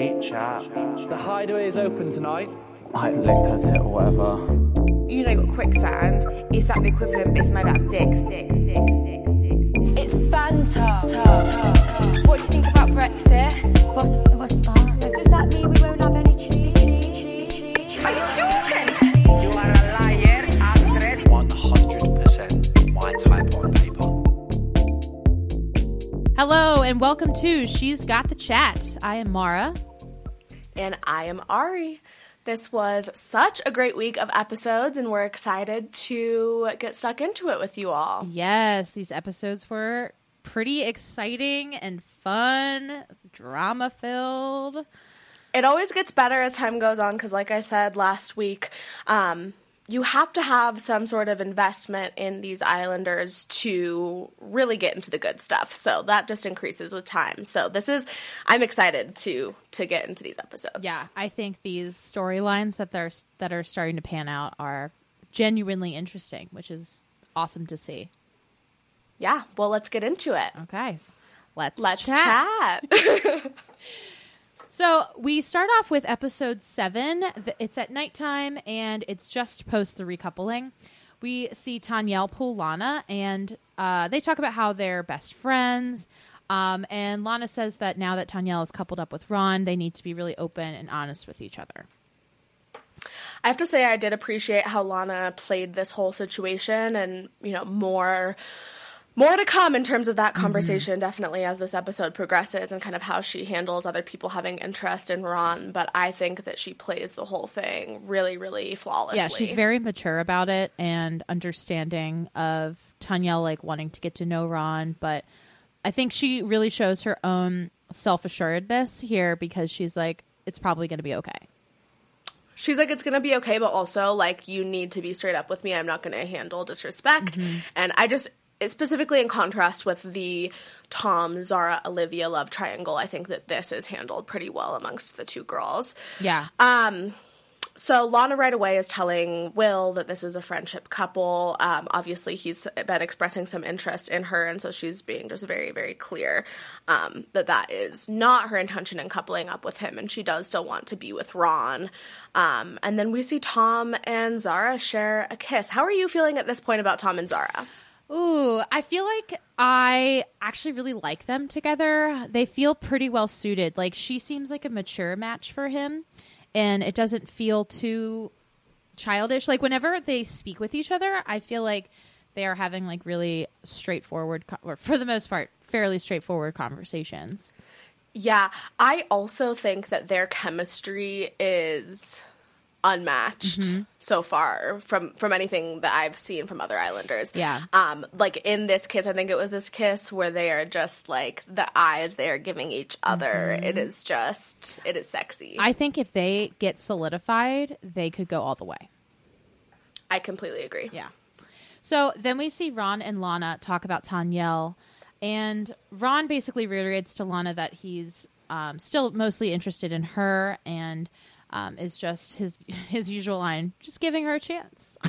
Got great chat. The hideaway is open tonight. I looked at it or whatever. you know, you've got quicksand. Is that the equivalent? It's made out of dicks, dicks, dicks, dicks, dicks. It's banter. What do you think about Brexit? What, what's that? Does that mean we won't have any cheese? Are you joking? You are a liar, actress. 100% my type on paper. Hello and welcome to She's Got the Chat. I am Maura. And I am Ari. This was such a great week of episodes, and we're excited to get stuck into it with you all. Yes, these episodes were pretty exciting and fun, drama filled. It always gets better as time goes on because, like I said last week, um, you have to have some sort of investment in these Islanders to really get into the good stuff. So that just increases with time. So this is, I'm excited to to get into these episodes. Yeah, I think these storylines that they're that are starting to pan out are genuinely interesting, which is awesome to see. yeah. Well, let's get into it. Okay, let's Let's chat. chat. So we start off with episode seven. It's at nighttime and it's just post the recoupling. We see Tanyel pull Lana and uh, they talk about how they're best friends. Um, and Lana says that now that Tanyel is coupled up with Ron, they need to be really open and honest with each other. I have to say I did appreciate how Lana played this whole situation and, you know, more more to come in terms of that mm-hmm. conversation definitely as this episode progresses and kind of how she handles other people having interest in Ron, but I think that she plays the whole thing really really flawlessly. Yeah, she's very mature about it and understanding of Tanya like wanting to get to know Ron, but I think she really shows her own self assuredness here because she's like, it's probably going to be okay. She's like, it's gonna be okay, but also like you need to be straight up with me. I'm not gonna handle disrespect. Mm-hmm. And I just specifically in contrast with the Tom, Zara, Olivia love triangle, I think that this is handled pretty well amongst the two girls. Yeah. Um, so Lana right away is telling Will that this is a friendship couple. Um, obviously, he's been expressing some interest in her, and so she's being just very, very clear um, that that is not her intention in coupling up with him, and she does still want to be with Ron. Um, and then we see Tom and Zara share a kiss. How are you feeling at this point about Tom and Zara? Ooh, I feel like I actually really like them together. They feel pretty well suited. Like she seems like a mature match for him, and it doesn't feel too childish. Like whenever they speak with each other, I feel like they are having like really straightforward, or for the most part, fairly straightforward conversations. Yeah, I also think that their chemistry is unmatched so far from from anything that I've seen from other Islanders. Yeah. Um like in this kiss, I think it was this kiss where they are just like the eyes they are giving each other. It is just it is sexy. I, I think if they get solidified, they could go all the way. I completely agree. Yeah. So then we see Ron and Lana talk about Tanyel, and Ron basically reiterates to Lana that he's um, still mostly interested in her and um, is just his his usual line, just giving her a chance.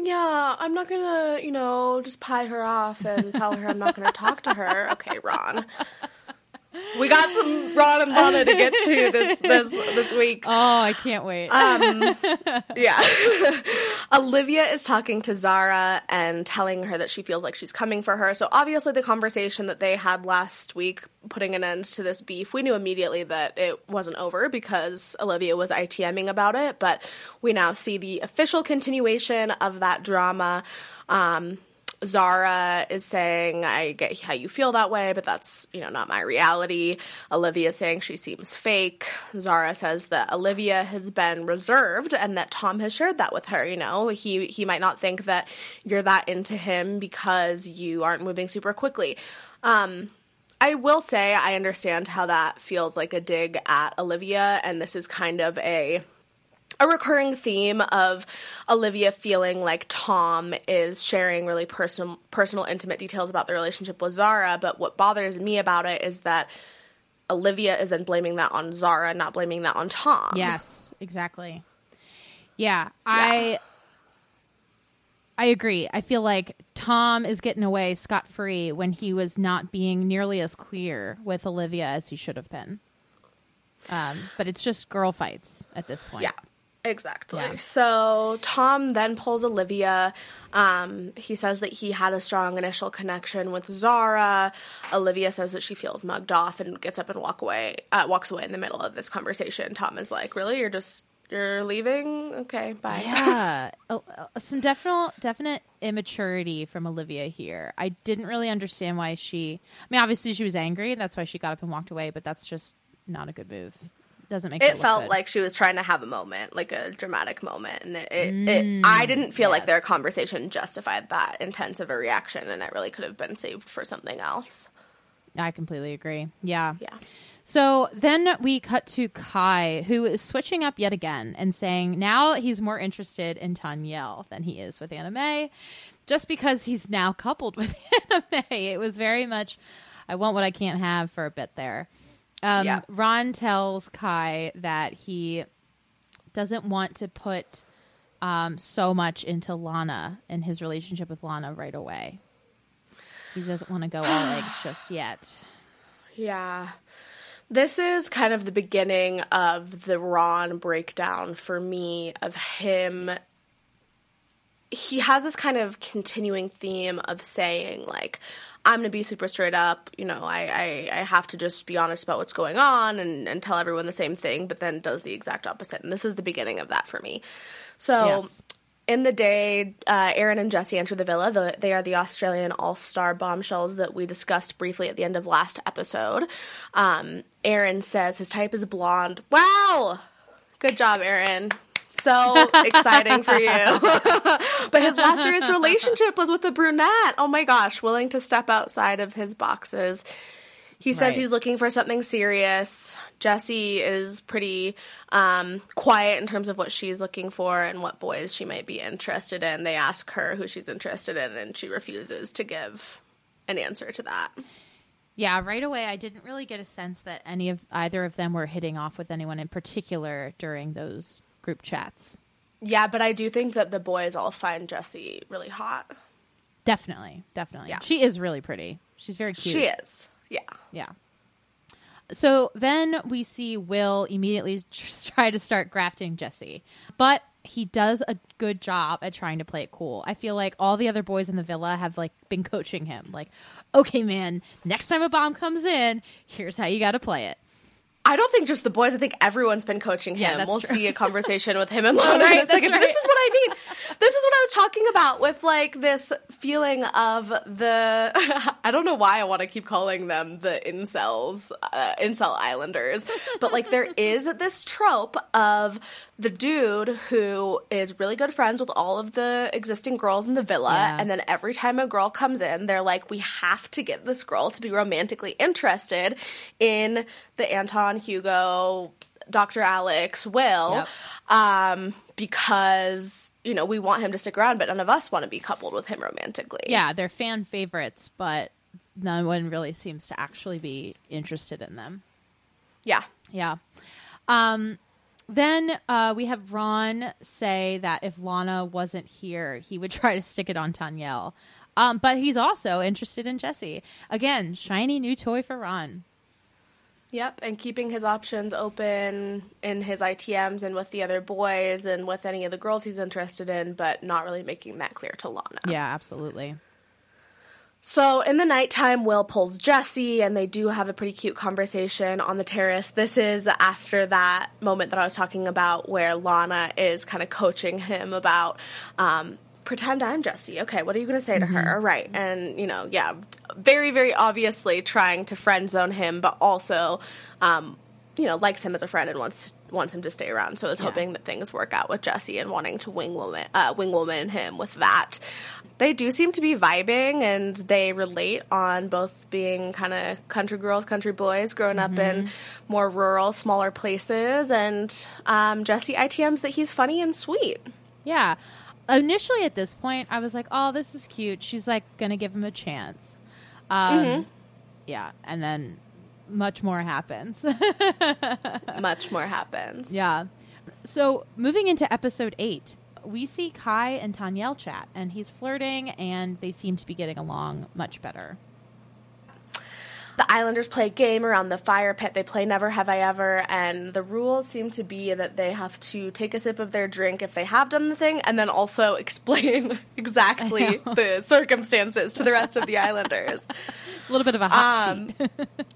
Yeah, I'm not gonna, you know, just pie her off and tell her I'm not gonna talk to her. Okay, Ron. We got some Ron and Lana to get to this this this week. Oh, I can't wait. Um, yeah. Olivia is talking to Zara and telling her that she feels like she's coming for her. So obviously the conversation that they had last week putting an end to this beef, we knew immediately that it wasn't over because Olivia was ITMing about it, but we now see the official continuation of that drama. Um, Zara is saying, I get how you feel that way, but that's, you know, not my reality. Olivia saying she seems fake. Zara says that Olivia has been reserved and that Tom has shared that with her, you know. He he might not think that you're that into him because you aren't moving super quickly. Um I will say I understand how that feels like a dig at Olivia and this is kind of a a recurring theme of Olivia feeling like Tom is sharing really personal, personal, intimate details about the relationship with Zara. But what bothers me about it is that Olivia is then blaming that on Zara, not blaming that on Tom. Yes, exactly. Yeah, I I agree. I feel like Tom is getting away scot free when he was not being nearly as clear with Olivia as he should have been. Um, but it's just girl fights at this point. Yeah. Exactly. Yeah. So Tom then pulls Olivia. Um, he says that he had a strong initial connection with Zara. Olivia says that she feels mugged off and gets up and walk away. Uh, walks away in the middle of this conversation. Tom is like, "Really? You're just you're leaving? Okay, bye." Yeah, Oh, uh, some definite definite immaturity from Olivia here. I didn't really understand why she. I mean, obviously she was angry, and that's why she got up and walked away. But that's just not a good move. Doesn't make it look felt good. like she was trying to have a moment, like a dramatic moment, and it. it, Mm, it I didn't feel like their conversation justified that intense of a reaction, and it really could have been saved for something else. I completely agree. Yeah. Yeah. So then we cut to Kai, who is switching up yet again and saying now he's more interested in Tanyel than he is with Anna May, just because he's now coupled with Anna May. It was very much, I want what I can't have for a bit there. Um, Yeah. Ron tells Kai that he doesn't want to put um, so much into Lana and his relationship with Lana right away. He doesn't want to go all eggs just yet. Yeah. This is kind of the beginning of the Ron breakdown for me of him. He has this kind of continuing theme of saying, like, I'm gonna be super straight up, you know, I, I, I have to just be honest about what's going on and, and tell everyone the same thing, but then does the exact opposite. And this is the beginning of that for me. So Yes. in the day, uh, Aaron and Jessie enter the villa. The, they are the Australian all star bombshells that we discussed briefly at the end of last episode. Um, Aaron says his type is blonde. Wow! Good job, Aaron. So exciting for you. but his last serious relationship was with a brunette. Oh my gosh, willing to step outside of his boxes. He says Right. he's looking for something serious. Jessie is pretty um, quiet in terms of what she's looking for and what boys she might be interested in. They ask her who she's interested in, and she refuses to give an answer to that. Yeah, right away I didn't really get a sense that any of either of them were hitting off with anyone in particular during those group chats. Yeah, but I do think that the boys all find Jessie really hot. Definitely, definitely. Yeah. She is really pretty. She's very cute. She is. Yeah. Yeah. So then we see Will immediately try to start grafting Jessie, but he does a good job at trying to play it cool. I feel like all the other boys in the villa have like been coaching him, like, okay, man, next time a bomb comes in, here's how you got to play it. I don't think just the boys. I think everyone's been coaching him. Yeah, that's we'll true. see a conversation with him and Lana right, in a second. But This is what I mean. This is what I was talking about with like this feeling of the. I don't know why I want to keep calling them the incels, uh, incel islanders, but like there is this trope of the dude who is really good friends with all of the existing girls in the villa, Yeah. and then every time a girl comes in, they're like, we have to get this girl to be romantically interested in the Anton Hugo Dr. Alex, Will, Yep. um, because you know we want him to stick around, but none of us want to be coupled with him romantically. Yeah, they're fan favorites, but no one really seems to actually be interested in them. yeah. Yeah. Um, then uh, we have Ron say that if Lana wasn't here, he would try to stick it on Tanyel. Um, but he's also interested in Jesse. Again, shiny new toy for Ron. Yep, and keeping his options open in his ITMs and with the other boys and with any of the girls he's interested in, but not really making that clear to Lana. Yeah, absolutely. So in the nighttime, Will pulls Jessie, and they do have a pretty cute conversation on the terrace. This is after that moment that I was talking about where Lana is kind of coaching him about. Um, Pretend I'm Jessie. Okay, what are you going to say to her? Right. And, you know, yeah, very, very obviously trying to friend zone him, but also, um, you know, likes him as a friend and wants wants him to stay around. So is hoping that things work out with Jessie and wanting to wing woman, uh, wing woman him with that. They do seem to be vibing and they relate on both being kind of country girls, country boys, growing up in more rural, smaller places. And um, Jessie ITMs that he's funny and sweet. Yeah. Initially, at this point, I was like, "Oh, this is cute." She's like gonna give him a chance. Um, Yeah, and then much more happens. Much more happens. yeah. So moving into episode eight, we see Kai and Tanyel chat, and he's flirting, and they seem to be getting along much better. The Islanders play a game around the fire pit. They play Never Have I Ever, and the rules seem to be that they have to take a sip of their drink if they have done the thing, and then also explain exactly the circumstances to the rest of the Islanders. A little bit of a hot Um, seat.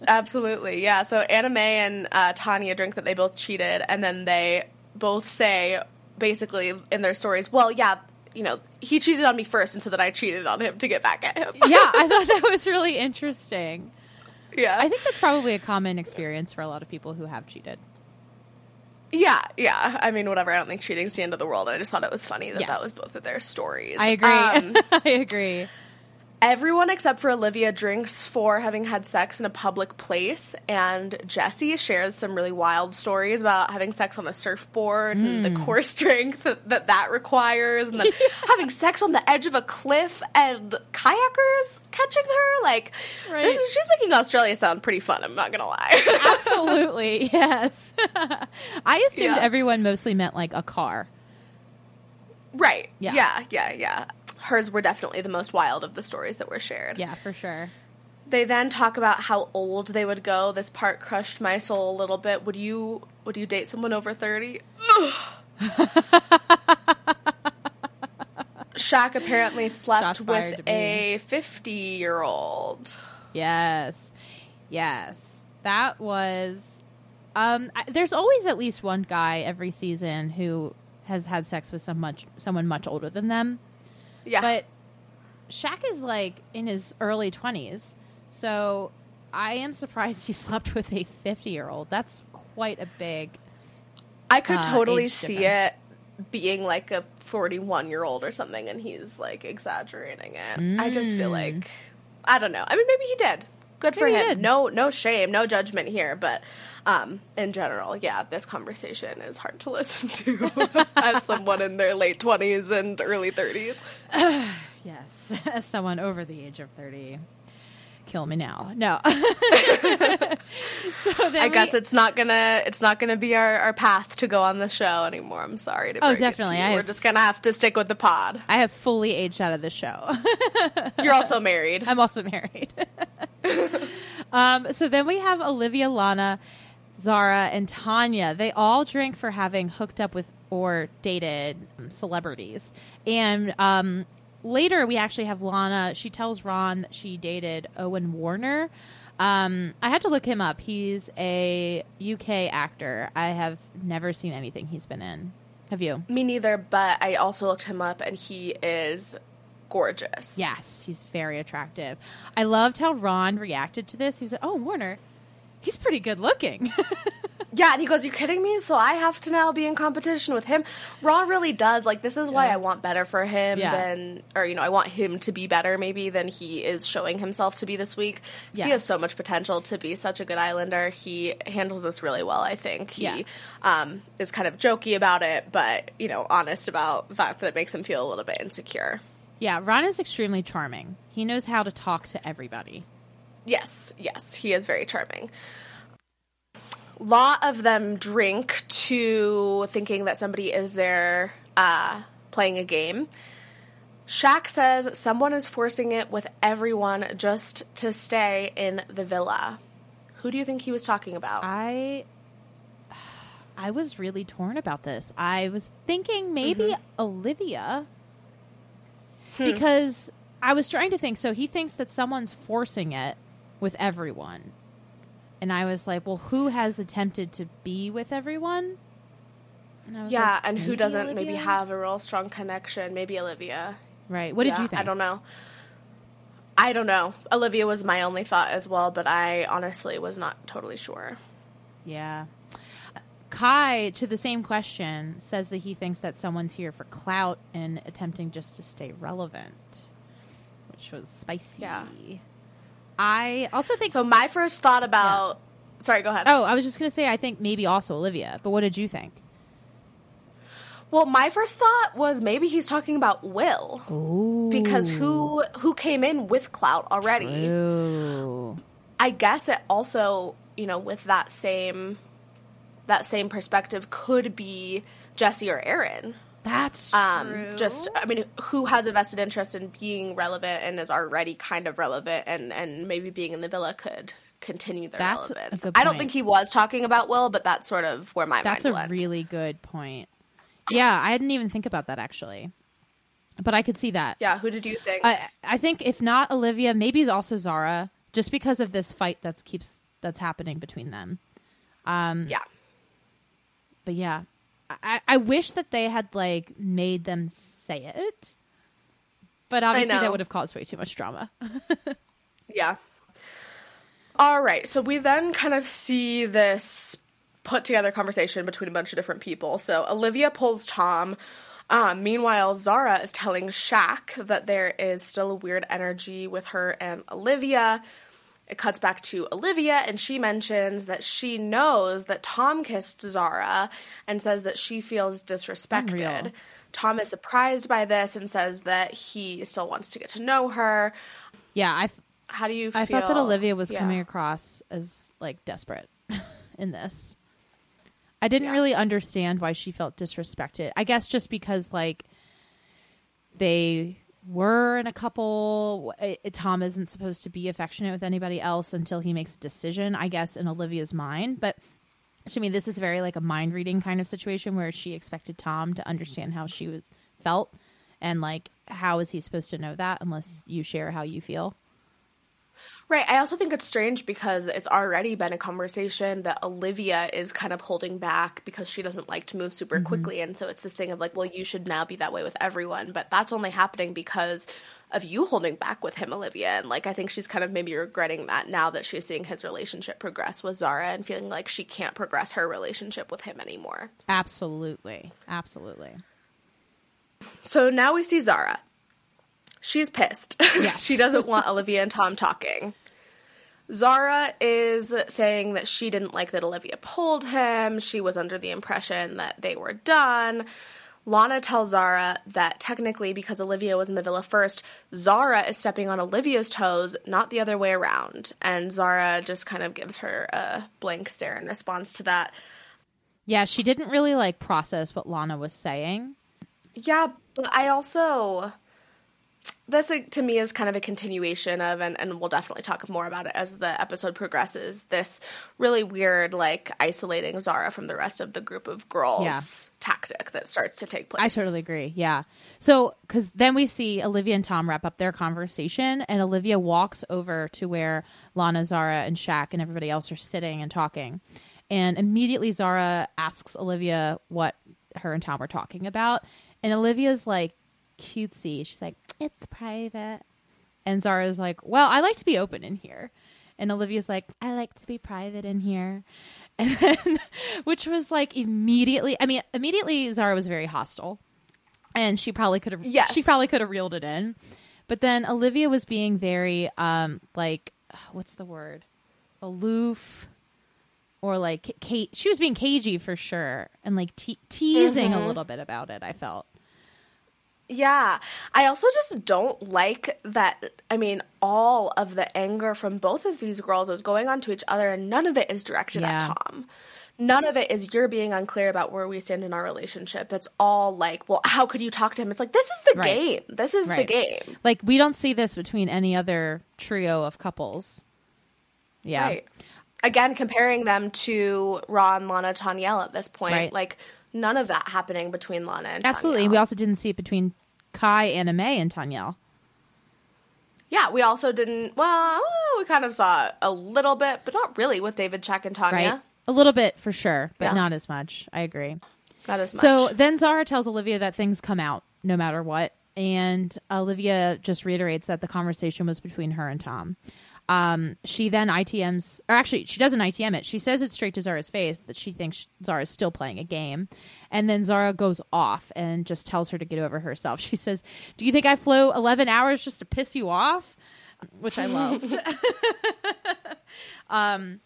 Absolutely, yeah. So Anna May and uh, Tanya drink that they both cheated, and then they both say basically in their stories, "Well, yeah, you know, he cheated on me first, and so that I cheated on him to get back at him." yeah, I thought that was really interesting. Yeah. I think that's probably a common experience for a lot of people who have cheated. Yeah, yeah. I mean, whatever. I don't think cheating's the end of the world. I just thought it was funny that Yes. that was both of their stories. I agree. Um, I agree. Everyone except for Olivia drinks for having had sex in a public place, and Jessie shares some really wild stories about having sex on a surfboard and the Hmm. core strength that that, that requires, and then having sex on the edge of a cliff and kayakers catching her. Like, Right. this- she's making Australia sound pretty fun. I'm not gonna lie. Absolutely, yes. I assumed Yeah. everyone mostly meant like a car. right? Yeah. yeah, yeah, yeah. Hers were definitely the most wild of the stories that were shared. Yeah, for sure. They then talk about how old they would go. This part crushed my soul a little bit. Would you would you date someone over 30? Shaq apparently slept with a 50-year-old. Yes. Yes. That was um I, there's always at least one guy every season who has had sex with some much someone much older than them. Yeah. But Shaq is like in his early 20s. So I am surprised he slept with a 50-year-old. That's quite a big I could uh, totally see difference. it being like a 41-year-old or something and he's like exaggerating it. I just feel like I don't know. I mean maybe he did. Good for Maybe he him. No no shame, no judgment here, but um, in general, yeah, this conversation is hard to listen to as someone in their late 20s and early 30s. Yes, as someone over the age of 30. Kill me now. No. so then I guess it's not gonna it's not gonna be our, our path to go on the show anymore. I'm sorry to Oh, to definitely. I We're have- just gonna have to stick with the pod. I have fully aged out of the show. You're also married. I'm also married. um, so then we have Olivia, Lana, Zara, and Tanya. They all drink for having hooked up with or dated celebrities. And um, later we actually have Lana. She tells Ron that she dated Owen Warner. Um, I had to look him up. He's a UK actor. I have never seen anything he's been in. Have you? Me neither, but I also looked him up and he is gorgeous. Yes, he's very attractive. I loved how Ron reacted to this. He was like, "Oh, Warner, he's pretty good looking." Yeah, and he goes, "You kidding me? So I have to now be in competition with him." Ron really does like this is why I want better for him Yeah. than, or you know, I want him to be better maybe than he is showing himself to be this week. Yeah. He has so much potential to be such a good Islander. He handles this really well. I think he Yeah. um, is kind of jokey about it, but you know, honest about the fact that it makes him feel a little bit insecure. Yeah, Ron is extremely charming. He knows how to talk to everybody. Yes, yes, he is very charming. Lot of them drink to thinking that somebody is there uh, playing a game. Shaq says someone is forcing it with everyone just to stay in the villa. Who do you think he was talking about? I I was really torn about this. I was thinking maybe Olivia because I was trying to think so he thinks that someone's forcing it with everyone. And I was like, well, who has attempted to be with everyone? And I was yeah, like, and who doesn't maybe have a real strong connection? Maybe Olivia. Right. What did you think? I don't know. I don't know. Olivia was my only thought as well, but I honestly was not totally sure. Yeah. Kai, to the same question, says that he thinks that someone's here for clout and attempting just to stay relevant, which was spicy. Yeah. I also think. So my first thought about Sorry, go ahead. oh, I was just going to say, I think maybe also Olivia, but what did you think? Well, my first thought was maybe he's talking about Will. Because who who came in with clout already? Ooh. I guess it also, you know, with that same that same perspective could be Jessie or Aaron. That's Um, true. just I mean, who has a vested interest in being relevant and is already kind of relevant and and maybe being in the villa could continue their That's relevance. I don't think he was talking about Will, but that's sort of where my mind a went. really good point. Yeah, I didn't even think about that actually. But I could see that. yeah, who did you think? I I think if not Olivia, maybe it's also Zara, just because of this fight that's keeps that's happening between them. Um, yeah. But yeah, I I wish that they had like made them say it, but obviously that would have caused way too much drama. Yeah. All right. So we then kind of see this put together conversation between a bunch of different people. So Olivia pulls Tom. Um, meanwhile, Zara is telling Shaq that there is still a weird energy with her and Olivia. It cuts back to Olivia, and she mentions that she knows that Tom kissed Zara and says that she feels disrespected. Unreal. Tom is surprised by this and says that he still wants to get to know her. yeah, I How do you feel? I thought that Olivia was Yeah. coming across as like desperate in this. I didn't Yeah. really understand why she felt disrespected. I guess just because like they were in a couple. eh, Tom isn't supposed to be affectionate with anybody else until he makes a decision. I guess in Olivia's mind, but to me, this is very like a mind reading kind of situation where she expected Tom to understand how she was felt, and like how is he supposed to know that unless you share how you feel? Right. I also think it's strange because it's already been a conversation that Olivia is kind of holding back because she doesn't like to move super mm-hmm. quickly. And so it's this thing of like, well, you should now be that way with everyone. But that's only happening because of you holding back with him, Olivia. And like, I think she's kind of maybe regretting that now that she's seeing his relationship progress with Zara and feeling like she can't progress her relationship with him anymore. Absolutely, absolutely. So now we see Zara. She's pissed. Yes. she doesn't want Olivia and Tom talking. Zara is saying that she didn't like that Olivia pulled him. She was under the impression that they were done. Lana tells Zara that technically, because Olivia was in the villa first, Zara is stepping on Olivia's toes, not the other way around. And Zara just kind of gives her a blank stare in response to that. Yeah, she didn't really like process what Lana was saying. Yeah, but I also this to me is kind of a continuation of and, and we'll definitely talk more about it as the episode progresses this really weird like isolating zara from the rest of the group of girls Yeah. tactic that starts to take place I totally agree. Yeah. So, because then we see Olivia and Tom wrap up their conversation, and Olivia walks over to where Lana, Zara, and Shaq and everybody else are sitting and talking. And immediately Zara asks Olivia what her and Tom were talking about. And Olivia's like cutesy. She's like, it's private. And Zara's like, well, I like to be open in here. And Olivia's like, I like to be private in here. and then which was like immediately. I mean, immediately Zara was very hostile, and she probably could have. Yes. she probably could have reeled it in, but then Olivia was being very um like what's the word aloof or like Kate. She was being cagey for sure, and like te- teasing Mhm. a little bit about it. I felt. Yeah. I also just don't like that. I mean, all of the anger from both of these girls is going on to each other, and none of it is directed at Tom. None of it is you're being unclear about where we stand in our relationship. It's all like, well, how could you talk to him? It's like, this is the Right. game. This is the game. Like we don't see this between any other trio of couples. Yeah. Right. Again, comparing them to Ron, Lana, Tanyel at this point. Right. Like, none of that happening between Lana and Absolutely. We also didn't see it between Kai, Anna May, and Tanyel. Yeah, we also didn't. Well, we kind of saw a little bit, but not really with David, Shaq, and Tanya. Right? A little bit for sure, but Yeah. not as much. I agree. Not as much. So then Zara tells Olivia that things come out no matter what. And Olivia just reiterates that the conversation was between her and Tom. Um, she then ITMs, or actually, she doesn't ITM it. She says it straight to Zara's face that she thinks Zara's still playing a game. And then Zara goes off and just tells her to get over herself. She says, Do you think I flew 11 hours just to piss you off? Which I loved. um,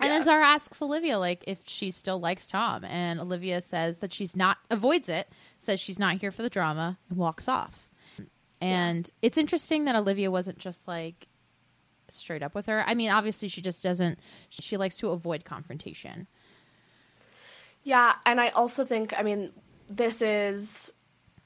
and then Zara asks Olivia like if she still likes Tom, and Olivia says that she's not avoids it, says she's not here for the drama, and walks off. And it's interesting that Olivia wasn't just like straight up with her. I mean, obviously she just doesn't. She likes to avoid confrontation. Yeah, and I also think, I mean, this is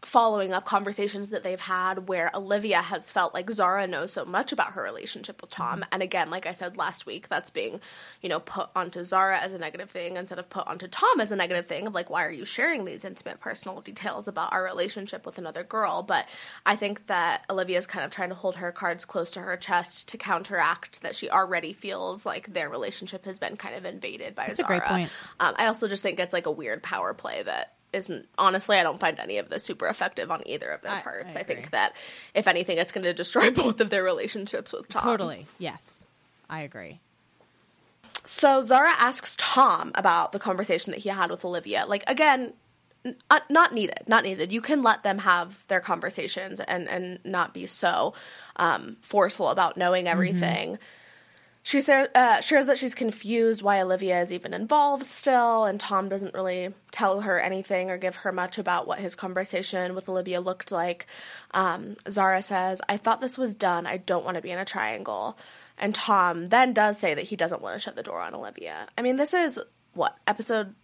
following up conversations that they've had where Olivia has felt like Zara knows so much about her relationship with Tom. And again, like I said last week, that's being, you know, put onto Zara as a negative thing instead of put onto Tom as a negative thing of like, why are you sharing these intimate personal details about our relationship with another girl? But I think that Olivia's kind of trying to hold her cards close to her chest to counteract that she already feels like their relationship has been kind of invaded by That's a Zara. great point. Um, I also just think it's like a weird power play that isn't honestly I don't find any of this super effective on either of their I- parts. I I, think that if anything it's going to destroy both of their relationships with Tom. Totally, yes, I agree. So Zara asks Tom about the conversation that he had with Olivia. Like again, n- uh, not needed, not needed. You can let them have their conversations and and not be so um, forceful about knowing everything. She sa- uh, shares that she's confused why Olivia is even involved still, and Tom doesn't really tell her anything or give her much about what his conversation with Olivia looked like. Um, Zara says, I thought this was done. I don't want to be in a triangle. And Tom then does say that he doesn't want to shut the door on Olivia. I mean, this is what, episode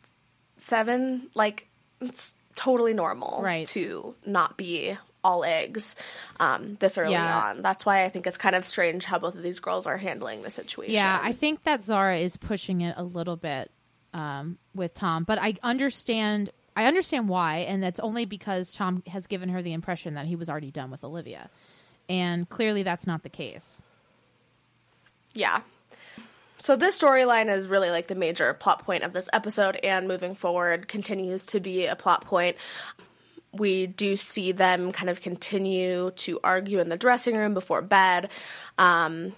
seven? Like, it's totally normal Right. to not be all eggs um, this early Yeah. on. That's why I think it's kind of strange how both of these girls are handling the situation. Yeah, I think that Zara is pushing it a little bit um, with Tom, but I understand. I understand why, and that's only because Tom has given her the impression that he was already done with Olivia, and clearly that's not the case. Yeah. So this storyline is really like the major plot point of this episode and moving forward continues to be a plot point. We do see them kind of continue to argue in the dressing room before bed. Um,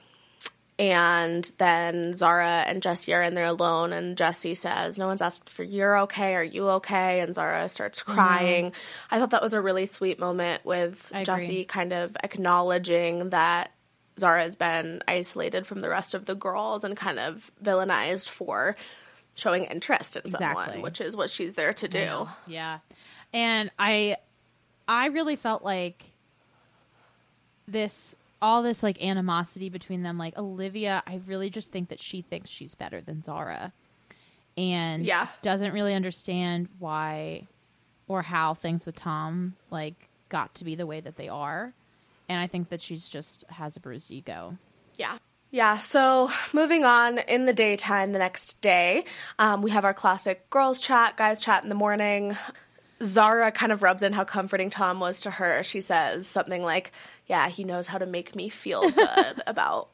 and then Zara and Jessie are in there alone, and Jessie says, No one's asked for you're okay, are you okay? And Zara starts crying. I thought that was a really sweet moment with I agree. Jessie kind of acknowledging that Zara has been isolated from the rest of the girls and kind of villainized for showing interest in Exactly. someone, which is what she's there to do. Yeah. Yeah. And I I really felt like this all this like animosity between them like Olivia, I really just think that she thinks she's better than Zara. And Yeah. doesn't really understand why or how things with Tom like got to be the way that they are. And I think that she's just has a bruised ego. Yeah. Yeah, so moving on in the daytime the next day, um, we have our classic girls chat, guys chat in the morning. Zara kind of rubs in how comforting Tom was to her. She says something like, Yeah, he knows how to make me feel good about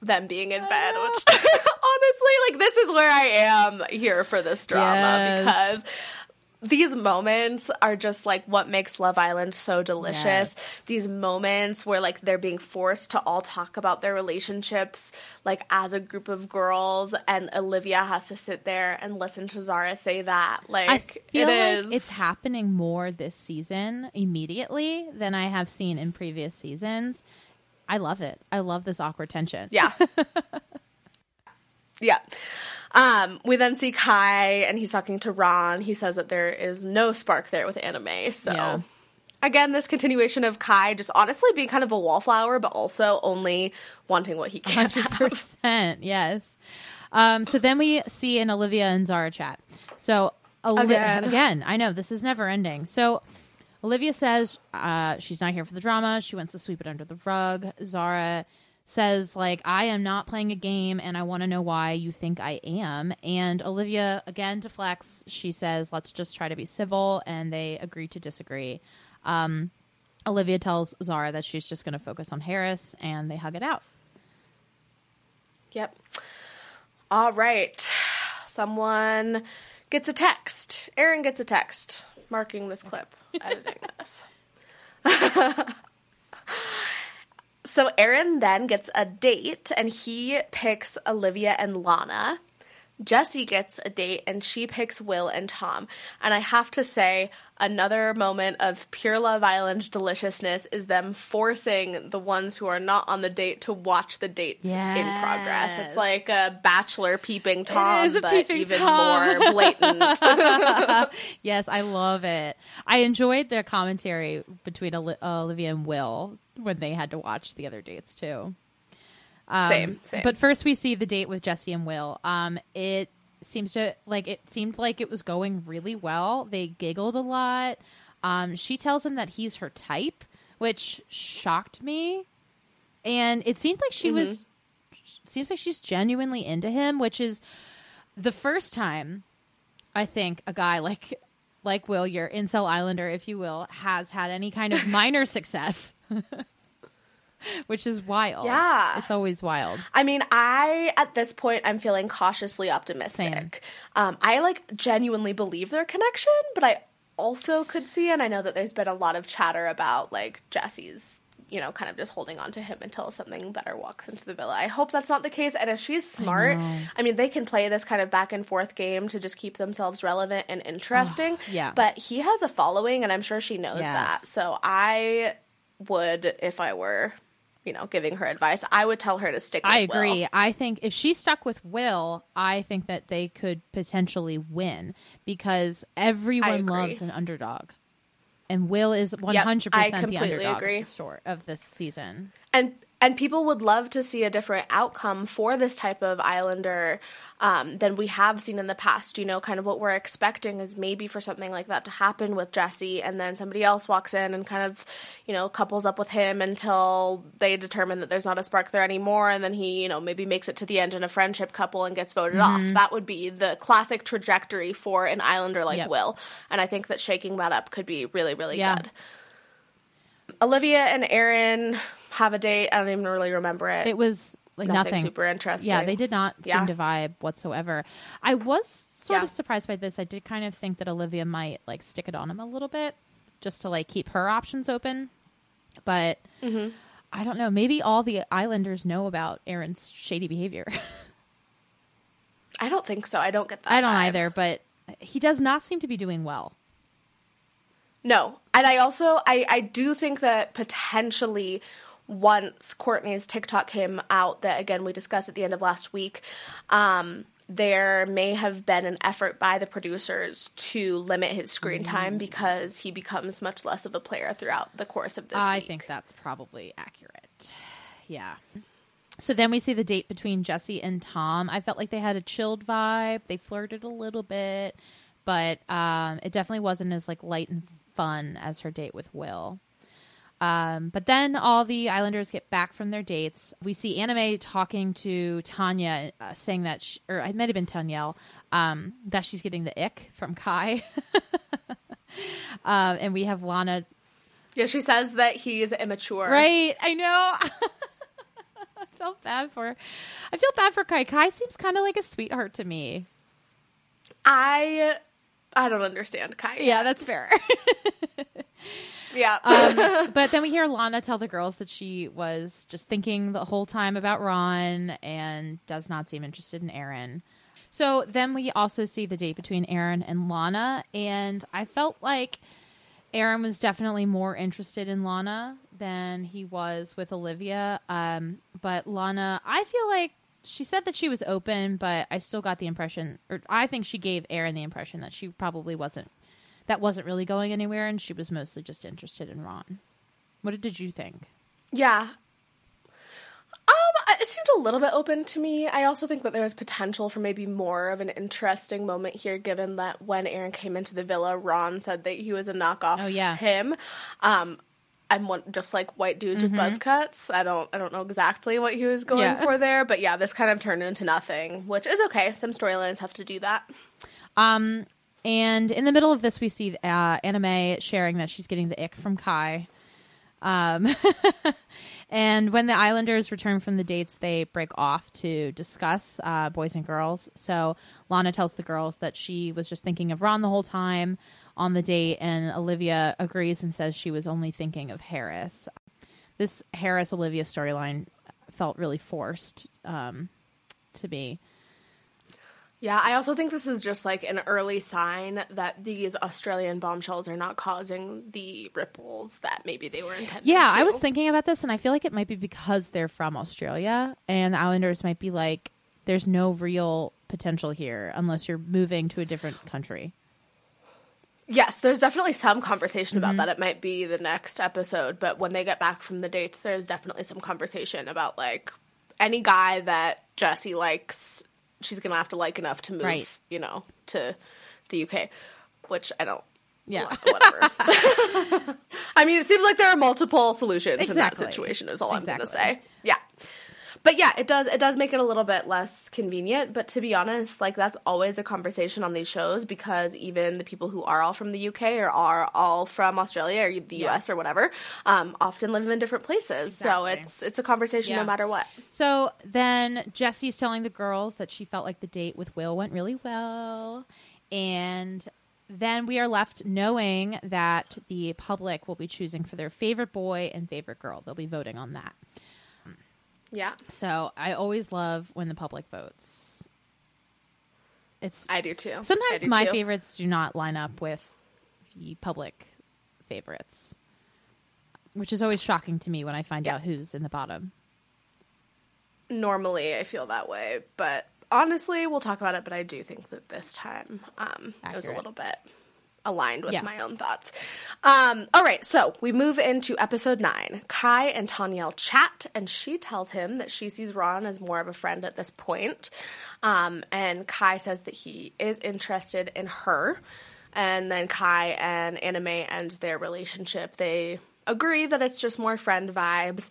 them being in bed, which honestly, like, this is where I am here for this drama Yes. because these moments are just like what makes Love Island so delicious. Yes. These moments where like they're being forced to all talk about their relationships like as a group of girls and Olivia has to sit there and listen to Zara say that. Like I feel it like it's happening more this season immediately than I have seen in previous seasons. I love it. I love this awkward tension. Yeah. yeah. Um, we then see Kai and he's talking to Ron. He says that there is no spark there with Anna May. So Yeah. again, this continuation of Kai just honestly being kind of a wallflower, but also only wanting what he can. Hundred have. percent, yes. Um, so then we see an Olivia and Zara chat. So Oli- Again. again, I know this is never ending. So Olivia says uh, she's not here for the drama. She wants to sweep it under the rug. Zara says like I am not playing a game, and I want to know why you think I am. And Olivia again deflects. She says let's just try to be civil, and they agree to disagree. Um, Olivia tells Zara that she's just going to focus on Haris, and they hug it out. Yep. All right. Someone gets a text. Aaron gets a text marking this clip, editing this. so Aaron then gets a date and he picks Olivia and Lana. Jessie gets a date and she picks Will and Tom. And I have to say, another moment of pure Love Island deliciousness is them forcing the ones who are not on the date to watch the dates in progress. It's like a bachelor peeping Tom, but even Tom. more blatant. yes, I love it. I enjoyed the commentary between Olivia and Will when they had to watch the other dates too. Um, Same, same. But first, we see the date with Jessie and Will. Um, it seems to like it seemed like it was going really well. They giggled a lot. Um, she tells him that he's her type, which shocked me. And it seemed like she was seems like she's genuinely into him, which is the first time I think a guy like like Will, your incel islander, if you will, has had any kind of minor success. Which is wild. Yeah. It's always wild. I mean, I at this point I'm feeling cautiously optimistic. Um, I like genuinely believe their connection, but I also could see, and I know that there's been a lot of chatter about like Jessie's, you know, kind of just holding on to him until something better walks into the villa. I hope that's not the case, and if she's smart, I, mean, they can play this kind of back and forth game to just keep themselves relevant and interesting. yeah. but he has a following, and I'm sure she knows Yes. that. So I would, if I were. You know, giving her advice, I would tell her to stick. with I Will. agree. I think if she stuck with Will, I think that they could potentially win because everyone loves an underdog. And Will is 100% I the underdog agree. of this season. and and people would love to see a different outcome for this type of islander um, than we have seen in the past you know kind of what we're expecting is maybe for something like that to happen with jessie and then somebody else walks in and kind of you know couples up with him until they determine that there's not a spark there anymore and then he you know maybe makes it to the end in a friendship couple and gets voted off that would be the classic trajectory for an islander like Yep. will and i think that shaking that up could be really really Yeah. good Olivia and Aaron have a date. I don't even really remember it. It was like Nothing nothing, super interesting. Yeah, they did not Yeah. seem to vibe whatsoever. I was sort Yeah. of surprised by this. I did kind of think that Olivia might like stick it on him a little bit just to like keep her options open. But Mm-hmm. I don't know. Maybe all the Islanders know about Aaron's shady behavior. I don't think so. I don't get that. I don't vibe. either, but he does not seem to be doing well. No, and I also I I do think that potentially once Courtney's TikTok came out that again we discussed at the end of last week, um, there may have been an effort by the producers to limit his screen time because he becomes much less of a player throughout the course of this. I week. think that's probably accurate. Yeah. So then we see the date between Jessie and Tom. I felt like they had a chilled vibe. They flirted a little bit, but um, it definitely wasn't as like light and fun as her date with Will. Um, but then all the Islanders get back from their dates. We see Anna May talking to Tanya, uh, saying that, sh or it might have been Tanyel, um, that she's getting the ick from Kai. um, and we have Lana Yeah, she says that he is immature. Right, I know. I felt bad for. I feel bad for Kai. Kai seems kind of like a sweetheart to me. I I don't understand Kai. Yeah, that's fair. yeah. um, but then we hear Lana tell the girls that she was just thinking the whole time about Ron and does not seem interested in Aaron. So then we also see the date between Aaron and Lana, and I felt like Aaron was definitely more interested in Lana than he was with Olivia. Um, but Lana, I feel like she said that she was open, but I still got the impression, or I think she gave Aaron the impression that she probably wasn't, that wasn't really going anywhere, and she was mostly just interested in Ron. What did you think? Yeah. Um, it seemed a little bit open to me. I also think that there was potential for maybe more of an interesting moment here, given that when Aaron came into the villa, Ron said that he was a knockoff. Oh, yeah. him. Um, I'm one, just like white dudes Mm-hmm. with buzz cuts. I don't I don't know exactly what he was going Yeah. for there, but yeah, this kind of turned into nothing, which is okay. Some storylines have to do that. Um, and in the middle of this, we see uh, Anam sharing that she's getting the ick from Kai. Um, and when the Islanders return from the dates, they break off to discuss uh, boys and girls. So Lana tells the girls that she was just thinking of Ron the whole time on the date, and Olivia agrees and says she was only thinking of Haris. This Haris Olivia storyline felt really forced um, to me. Yeah, I also think this is just like an early sign that these Australian bombshells are not causing the ripples that maybe they were intended to. Yeah, to. I was thinking about this, and I feel like it might be because they're from Australia, and the Islanders might be like, there's no real potential here unless you're moving to a different country. Yes, there's definitely some conversation Mm-hmm. about that. It might be the next episode, but when they get back from the dates, there's definitely some conversation about like any guy that Jessie likes, she's gonna have to like enough to move, Right. you know, to the UK, which I don't. Yeah. whatever. I mean, it seems like there are multiple solutions in that situation. Is all I'm gonna say. Yeah. But yeah, it does it does make it a little bit less convenient, but to be honest, like that's always a conversation on these shows because even the people who are all from the UK or are all from Australia or the US or whatever, um, often live in different places. So it's it's a conversation Yeah. no matter what. So then Jessie's telling the girls that she felt like the date with Will went really well. And then we are left knowing that the public will be choosing for their favorite boy and favorite girl. They'll be voting on that. Yeah. So I always love when the public votes. It's I do too. Sometimes do my too. favorites do not line up with the public favorites, which is always shocking to me when I find Yeah. out who's in the bottom. normally I feel that way, but honestly, we'll talk about it. But I do think that this time um, it was a little bit aligned with Yeah. my own thoughts. Um, all right, so we move into episode nine. Kai and Tanyel chat, and she tells him that she sees Ron as more of a friend at this point. Um, and Kai says that he is interested in her. And then Kai and Anam end their relationship. They agree that it's just more friend vibes.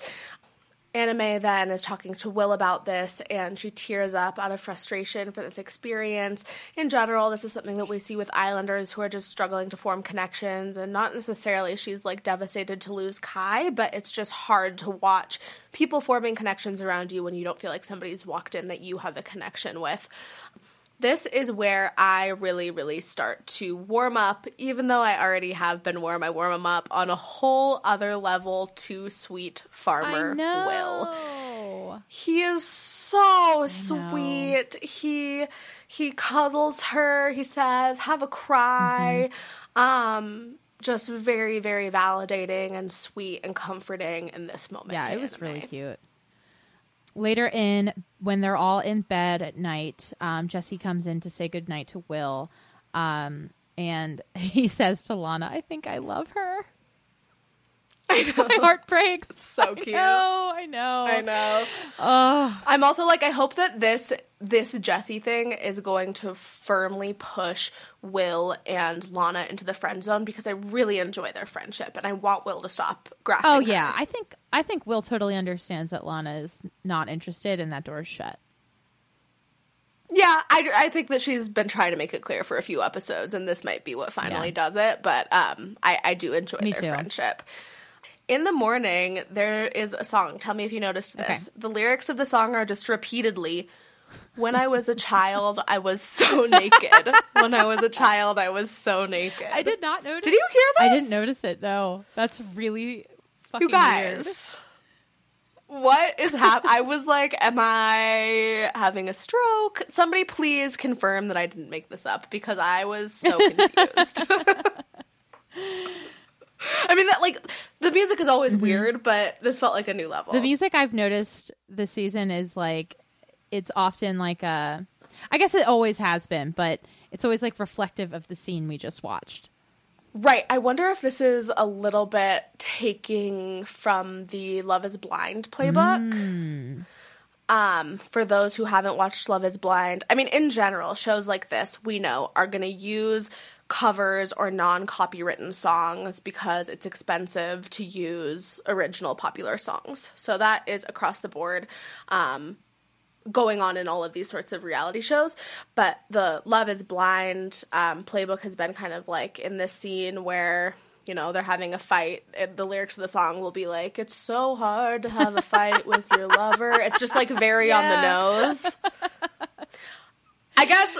Anam then is talking to Will about this, and she tears up out of frustration for this experience. In general, this is something that we see with Islanders who are just struggling to form connections, and not necessarily she's like devastated to lose Kai, but it's just hard to watch people forming connections around you when you don't feel like somebody's walked in that you have a connection with this is where I really, really start to warm up. Even though I already have been warm, I warm them up on a whole other level to sweet farmer I know. Will. He is so sweet. He he cuddles her. He says, "Have a cry." Mm-hmm. Um, just very, very validating and sweet and comforting in this moment. Yeah, it was anime. really cute. Later in, when they're all in bed at night, um, Jessie comes in to say goodnight to Will. Um, and he says to Lana, I think I love her. My heart breaks. So I cute. know, I know. I know. Oh, I'm also like I hope that this this Jessie thing is going to firmly push Will and Lana into the friend zone because I really enjoy their friendship and I want Will to stop grafting. oh her. yeah. I think I think Will totally understands that Lana is not interested and that door's shut. yeah. I, I think that she's been trying to make it clear for a few episodes, and this might be what finally Yeah. does it. But um, I I do enjoy Me their too. friendship. In the morning, there is a song. Tell me if you noticed this. Okay. The lyrics of the song are just repeatedly, When I was a child, I was so naked. when I was a child, I was so naked. I did not notice. Did you hear that? I didn't notice it. No, that's really fucking You guys. What is happening? I was like, am I having a stroke? Somebody please confirm that I didn't make this up because I was so confused. I mean, that like the music is always mm-hmm. weird, but this felt like a new level. The music I've noticed this season is like it's often like a. I guess it always has been, but it's always like reflective of the scene we just watched. Right. I wonder if this is a little bit taking from the Love is Blind playbook. Mm. Um, for those who haven't watched Love is Blind, I mean, in general, shows like this, we know, are going to use covers or non copywritten songs because it's expensive to use original popular songs. So that is across the board. Um, going on in all of these sorts of reality shows. But the Love is Blind um, playbook has been kind of like in this scene where, you know, they're having a fight. The lyrics of the song will be like, It's so hard to have a fight with your lover. It's just like very on the nose. I guess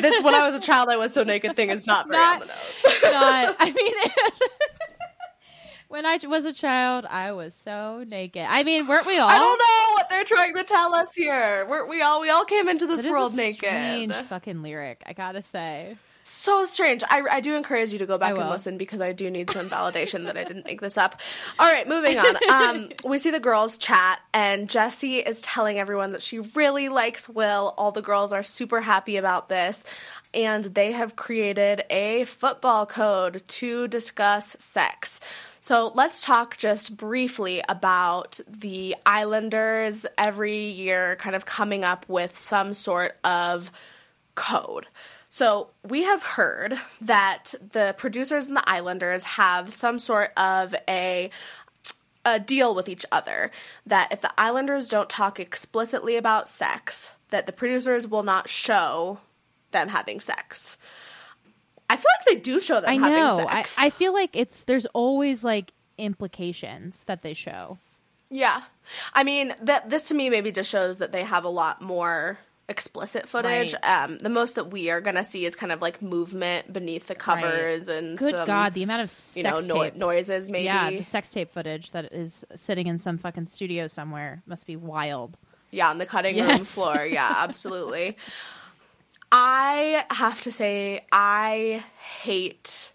this when I was a child I was so naked thing is not very Not- on the nose. God, I mean, when I was a child, I was so naked. I mean, weren't we all? I don't know what they're trying to tell us here. We're, we all we all came into this That is world a naked. Strange fucking lyric. I gotta say. So strange. I, I do encourage you to go back and listen because I do need some validation that I didn't make this up. All right, moving on. Um, we see the girls chat, and Jessie is telling everyone that she really likes Will. All the girls are super happy about this, and they have created a football code to discuss sex. So let's talk just briefly about the Islanders every year kind of coming up with some sort of code. So we have heard that the producers and the Islanders have some sort of a a deal with each other that if the Islanders don't talk explicitly about sex, that the producers will not show them having sex. I feel like they do show them I having know. I, sex. I feel like it's there's always like implications that they show. Yeah. I mean, that this to me maybe just shows that they have a lot more explicit footage. Right. Um, the most that we are going to see is kind of like movement beneath the covers and Good some, God, the amount of you know no- tape. noises maybe. Yeah, the sex tape footage that is sitting in some fucking studio somewhere must be wild. Yeah, on the cutting room floor. Yeah, absolutely. I have to say, I hate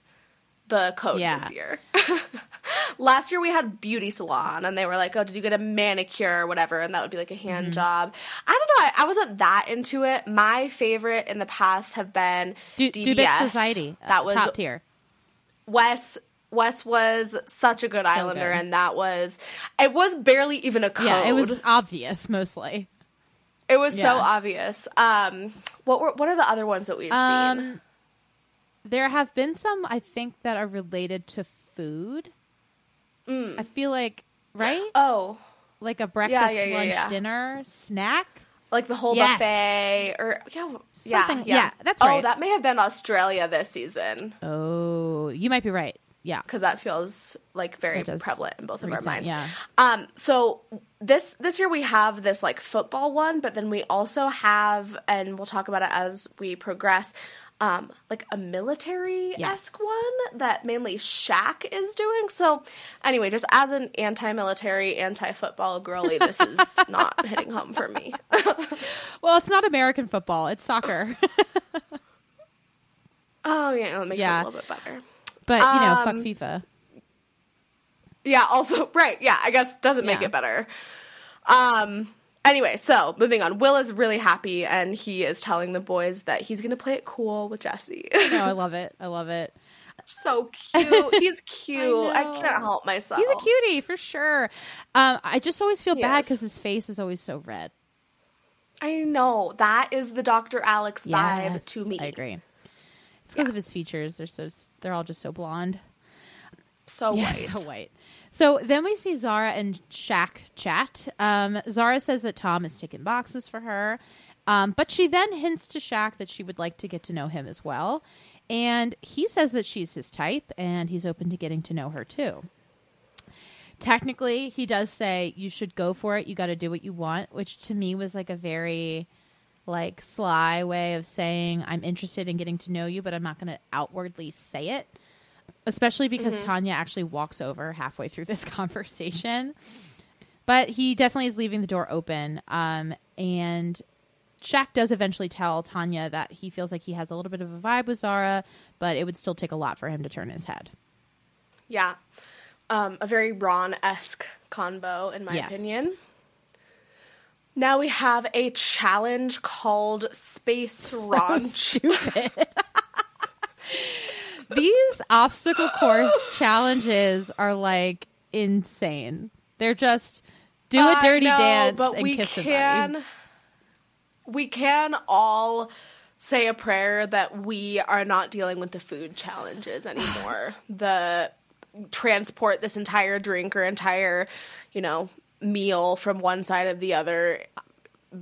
the code Yeah. this year. Last year we had beauty salon, and they were like, "Oh, did you get a manicure or whatever?" And that would be like a hand Mm-hmm. job. I don't know. I, I wasn't that into it. My favorite in the past have been Du- DBS. Dubik Society, uh, That was top tier. Wes. Wes was such a good Islander, good. and that was it was barely even a code. Yeah, it was obvious mostly. It was Yeah. so obvious. Um, what were what are the other ones that we've seen? There have been some I think that are related to food. I feel like right, Oh, like a breakfast, yeah, yeah, lunch, yeah. dinner, snack. like the whole Yes. buffet, or yeah, yeah, Something- yeah, yeah, that's Oh, that may have been Australia this season Oh, you might be right. Yeah, because that feels like very prevalent in both of our minds. yeah. Um. So this this year we have this like football one, but then we also have, and we'll talk about it as we progress. Um, like a military esque Yes. one that mainly Shaq is doing. So, anyway, just as an anti military, anti football girly, this is not hitting home for me. Well, it's not American football; it's soccer. Oh yeah, that makes Yeah. it a little bit better. but you know, fuck Um, FIFA. Yeah, also right, yeah, I guess doesn't make Yeah. it better. Um anyway, so moving on. Will is really happy and he is telling the boys that he's gonna play it cool with Jessie. No, I love it. I love it. so cute. He's cute. I, know. can't help myself. He's a cutie for sure. Um, I just always feel He bad because his face is always so red. I know. That is the Dr. Alex vibe to me. I agree. It's because of his features. They're so they're all just so blonde. So Yeah, white. so white. So then we see Zara and Shaq chat. Um, Zara says that Tom is ticking boxes for her, um, but she then hints to Shaq that she would like to get to know him as well. And he says that she's his type and he's open to getting to know her too. Technically, he does say you should go for it. You got to do what you want, which to me was like a very like sly way of saying I'm interested in getting to know you, but I'm not going to outwardly say it. Especially because Mhm. Tanya actually walks over halfway through this conversation. But he definitely is leaving the door open. Um, and Shaq does eventually tell Tanya that he feels like he has a little bit of a vibe with Zara, but it would still take a lot for him to turn his head. Yeah. Um, a very Ron esque convo, in my Yes. opinion. Now we have a challenge called Space Ron. stupid. These obstacle course challenges are like insane. They're just do a dirty dance but and we kiss can, somebody. We can all say a prayer that we are not dealing with the food challenges anymore. the transport this entire drink or entire, you know, meal from one side of the other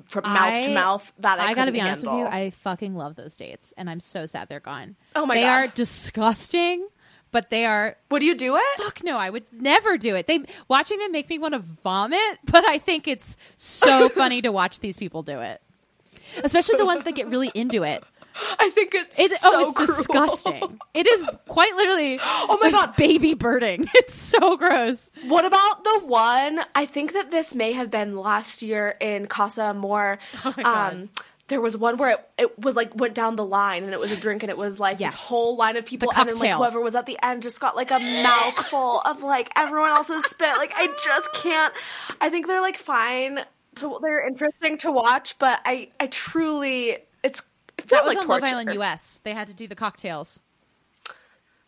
from mouth to mouth, that I, I gotta be honest with you. I fucking love those dates, and I'm so sad they're gone. Oh my they God. are disgusting, but they are. Would you do it? Fuck no, I would never do it. They watching them make me want to vomit, but I think it's so funny to watch these people do it, especially the ones that get really into it. I think it's It's, so oh, it's cruel. disgusting. It is quite literally. Oh my like God. baby birding. It's so gross. What about the one? I think that this may have been last year in Casa Amor. Oh. Um, there was one where it, it was like went down the line and it was a drink and it was like Yes. this whole line of people and then like whoever was at the end just got like a mouthful of like everyone else's spit. Like I just can't. I think they're like fine to they're interesting to watch, but I I truly it's it That was like on torture. Love Island US. They had to do the cocktails,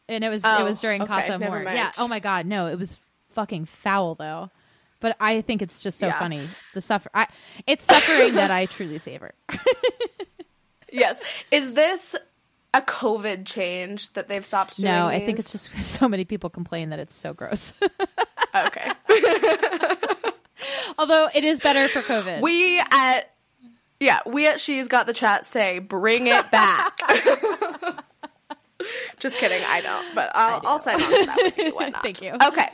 and it was Oh, it was oh, during okay, Casa Amor. Yeah. Oh my god, no, it was fucking foul though. But I think it's just so Yeah. funny. The suffer, I, it's suffering that I truly savor. Yes. Is this a COVID change that they've stopped doing? No, I think it's just so many people complain that it's so gross. okay. Although it is better for COVID. We at yeah, we at She's Got the Chat say bring it back. Just kidding, I don't, but I'll, I'll sign on to that with you. Why not? Thank you. Okay.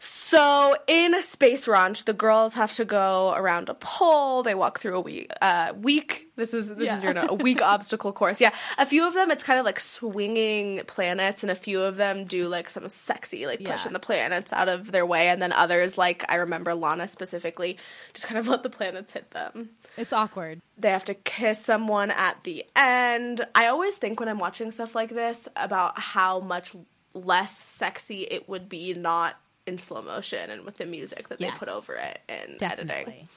So in Space Ranch, the girls have to go around a pole. They walk through a week. Uh, week. This is this is your note. A week obstacle course. Yeah, a few of them it's kind of like swinging planets, and a few of them do like some sexy like Yeah. pushing the planets out of their way, and then others like I remember Lana specifically just kind of let the planets hit them. It's awkward. They have to kiss someone at the end. I always think when I'm watching stuff like this about how much less sexy it would be not in slow motion and with the music that Yes. they put over it and editing.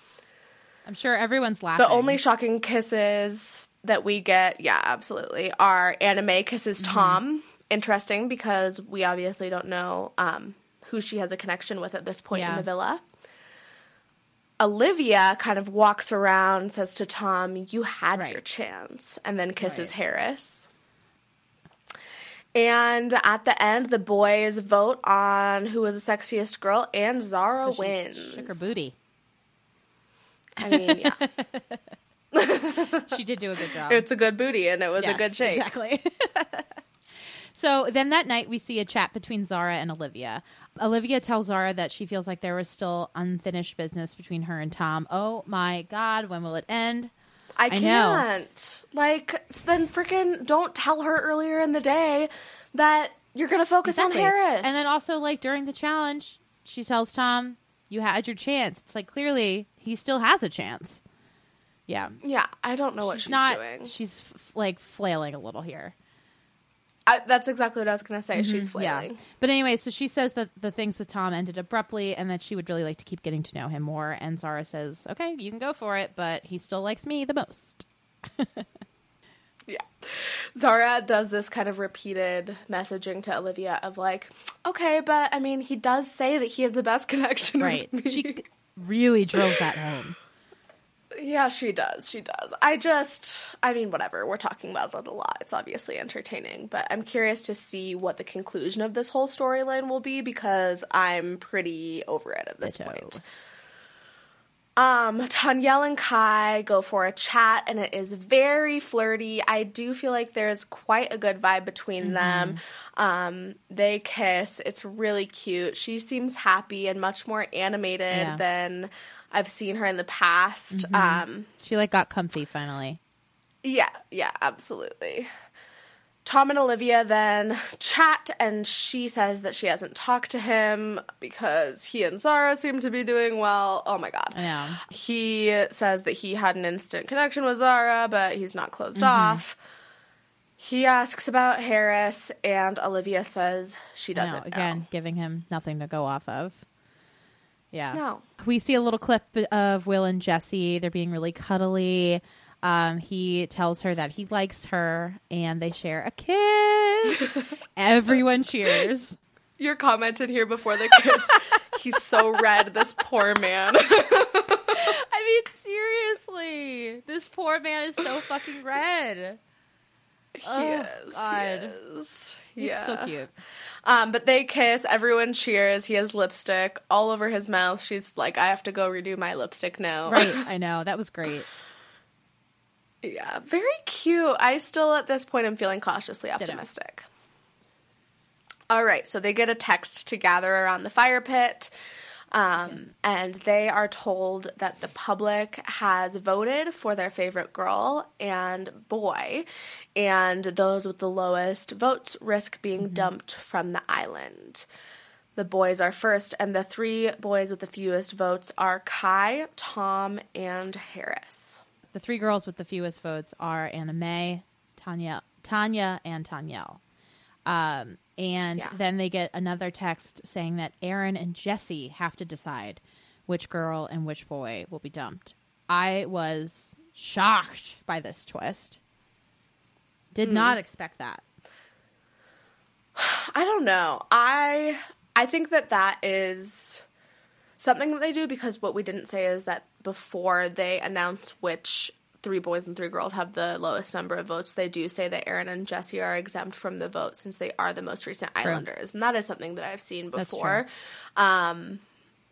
I'm sure everyone's laughing. The only shocking kisses that we get, yeah, absolutely, are Anam kisses Mm-hmm. Tom. Interesting because we obviously don't know um, who she has a connection with at this point in the villa. Olivia kind of walks around, says to Tom, You had Right. your chance, and then kisses Right. Haris. And at the end, the boys vote on who was the sexiest girl, and Zara She wins. Shook her booty. I mean, yeah. She did do a good job. It's a good booty and it was a good shake. Exactly. so then that night we see a chat between Zara and Olivia. Olivia tells Zara that she feels like there was still unfinished business between her and Tom. Oh my god, when will it end? I I can't. Like, then freaking don't tell her earlier in the day that you're going to focus Exactly. on Haris. And then also like during the challenge, she tells Tom, "You had your chance." It's like clearly he still has a chance. Yeah. yeah, I don't know what she's, not doing. she's f- like flailing a little here. I, that's exactly what I was going to say. She's Mhm, yeah. flailing. But anyway, so she says that the things with Tom ended abruptly and that she would really like to keep getting to know him more. And Zara says, okay, you can go for it, but he still likes me the most. Yeah. Zara does this kind of repeated messaging to Olivia of like, okay, but I mean, he does say that he has the best connection. Right. She really drills that home. Yeah, she does. She does. I just, I mean, whatever. We're talking about it a lot. It's obviously entertaining, but I'm curious to see what the conclusion of this whole storyline will be because I'm pretty over it at this Ditto. point. Um, Tanyel and Kai go for a chat, and it is very flirty. I do feel like there's quite a good vibe between Mm-hmm. them. Um, they kiss. It's really cute. She seems happy and much more animated Yeah. than I've seen her in the past. Um, She like got comfy finally. yeah, yeah, absolutely. Tom and Olivia then chat, and she says that she hasn't talked to him because he and Zara seem to be doing well. Oh my god. Know. He says that he had an instant connection with Zara, but he's not closed Mm-hmm. off. He asks about Haris, and Olivia says she doesn't again, know. giving him nothing to go off of. Yeah. No. We see a little clip of Will and Jessie. They're being really cuddly. Um, he tells her that he likes her, and they share a kiss. Everyone cheers. Your comment in here before the kiss. he's so red, this poor man. I mean, seriously, this poor man is so fucking red. He Oh, is. God. He is. He's Yeah. so cute. Um, but they kiss. Everyone cheers. He has lipstick all over his mouth. She's like, I have to go redo my lipstick now. Right, I know that was great. yeah, very cute. I still, at this point, am feeling cautiously optimistic. All right, so they get a text to gather around the fire pit. Um, and they are told that the public has voted for their favorite girl and boy, and those with the lowest votes risk being dumped from the island. The boys are first, and the three boys with the fewest votes are Kai, Tom, and Harris. The three girls with the fewest votes are Anna May, Tanya, Tanya, and Tanyel. Um, and Yeah. then they get another text saying that Aaron and Jessie have to decide which girl and which boy will be dumped. I was shocked by this twist. Did Hmm. not expect that. I don't know. I I think that that is something that they do because what we didn't say is that before they announce which three boys and three girls have the lowest number of votes, they do say that Aaron and Jessie are exempt from the vote since they are the most recent True. Islanders, and that is something that I've seen before. Um,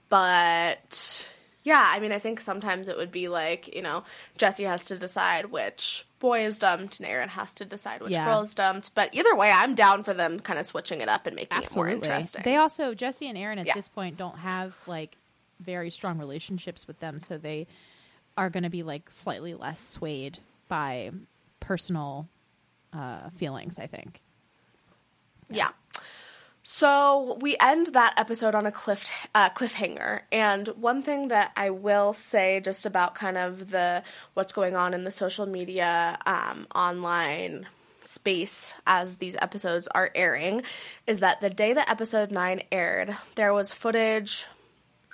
but yeah, I mean, I think sometimes it would be like you know Jessie has to decide which boy is dumped, and Aaron has to decide which Yeah. girl is dumped. But either way, I'm down for them kind of switching it up and making it more interesting. They also Jessie and Aaron at Yeah. this point don't have like very strong relationships with them, so they are going to be like slightly less swayed by personal uh, feelings. I think. Yeah. So we end that episode on a cliff uh, cliffhanger, and one thing that I will say just about kind of the what's going on in the social media um, online space as these episodes are airing is that the day that episode nine aired, there was footage.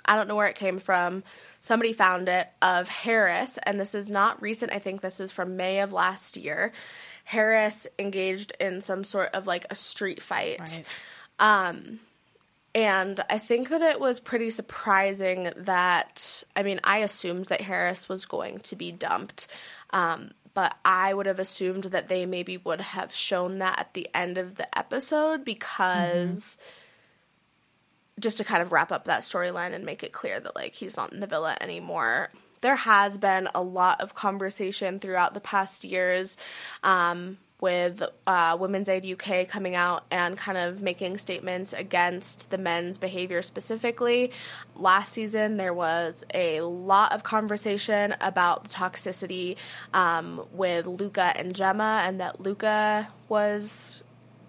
I don't know where it came from. Somebody found it of Haris, and this is not recent. I think this is from May of last year. Haris engaged in some sort of like a street fight. Right. Um, and I think that it was pretty surprising that, I mean, I assumed that Haris was going to be dumped. Um, but I would have assumed that they maybe would have shown that at the end of the episode because just to kind of wrap up that storyline and make it clear that like he's not in the villa anymore. There has been a lot of conversation throughout the past years um, with uh, Women's Aid UK coming out and kind of making statements against the men's behavior specifically. Last season, there was a lot of conversation about the toxicity um, with Luca and Gemma, and that Luca was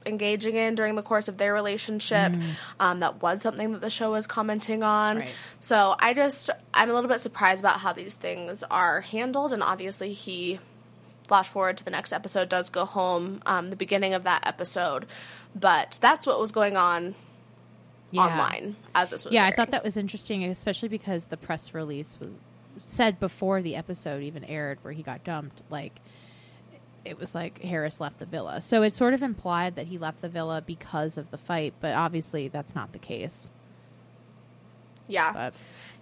engaging in during the course of their relationship. Um, that was something that the show was commenting on. Right. So I just, I'm a little bit surprised about how these things are handled. And obviously, he, flash forward to the next episode, does go home, um, the beginning of that episode. But that's what was going on Yeah. online as this was Yeah, I thought that was interesting, especially because the press release was said before the episode even aired, where he got dumped. Like it was like Haris left the villa, so it sort of implied that he left the villa because of the fight, but obviously that's not the case. Yeah. But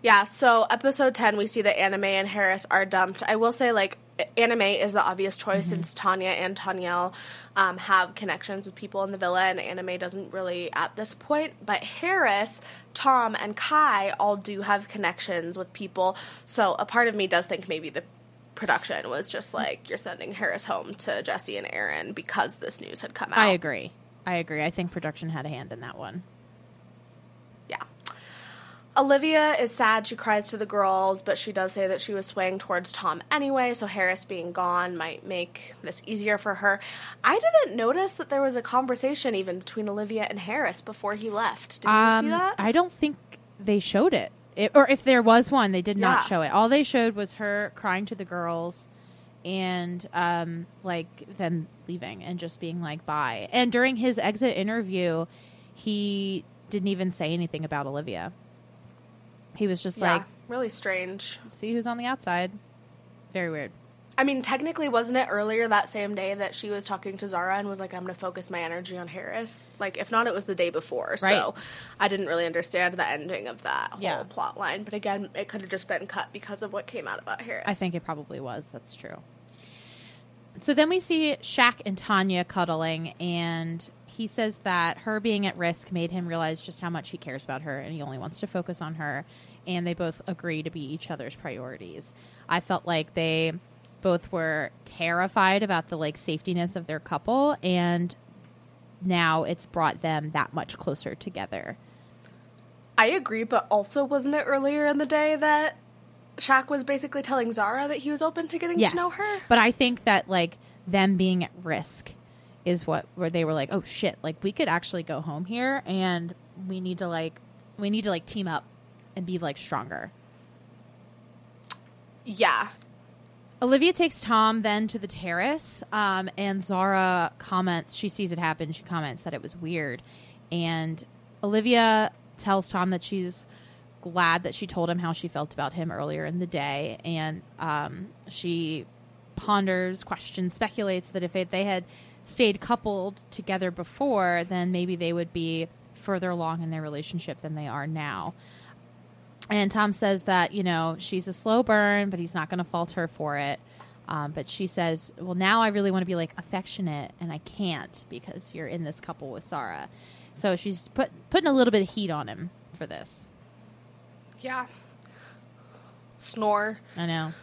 Yeah, so episode 10, we see that Anam and Haris are dumped. I will say, like, Anam is the obvious choice Mm-hmm. since Tanya and Tanyel um, have connections with people in the villa, and Anam doesn't really at this point. But Haris, Tom, and Kai all do have connections with people. So a part of me does think maybe the production was just like you're sending Haris home to Jessie and Aaron because this news had come out. I agree. I agree. I think production had a hand in that one. Yeah. Olivia is sad. She cries to the girls, but she does say that she was swaying towards Tom anyway, so Haris being gone might make this easier for her. I didn't notice that there was a conversation even between Olivia and Haris before he left. Did you Um, see that? I don't think they showed it. It. Or if there was one, they did not Yeah. show it. All they showed was her crying to the girls and um like them leaving and just being like bye. And during his exit interview, he didn't even say anything about Olivia. He was just yeah, like, really strange. "See who's on the outside." Very weird. I mean, technically, wasn't it earlier that same day that she was talking to Zara and was like, I'm going to focus my energy on Haris? Like, if not, it was the day before. Right. So I didn't really understand the ending of that whole Yeah. plot line. But again, it could have just been cut because of what came out about Haris. I think it probably was. That's true. So then we see Shaq and Tanya cuddling, and he says that her being at risk made him realize just how much he cares about her, and he only wants to focus on her. And they both agree to be each other's priorities. I felt like they both were terrified about the like safetiness of their couple, and now it's brought them that much closer together. I agree, but also wasn't it earlier in the day that Shaq was basically telling Zara that he was open to getting yes. to know her? But I think that like them being at risk is what where they were like, oh shit, like we could actually go home here, and we need to like we need to like team up and be like stronger. Yeah. Olivia takes Tom then to the terrace, um, and Zara comments. She sees it happen. She comments that it was weird, and Olivia tells Tom that she's glad that she told him how she felt about him earlier in the day, and um, she ponders, questions, speculates that if they had stayed coupled together before, then maybe they would be further along in their relationship than they are now. And Tom says that, you know, she's a slow burn, but he's not going to fault her for it. Um, but she says, well, now I really want to be like affectionate, and I can't because you're in this couple with Zara. So she's put, putting a little bit of heat on him for this. Yeah. Snore. I know.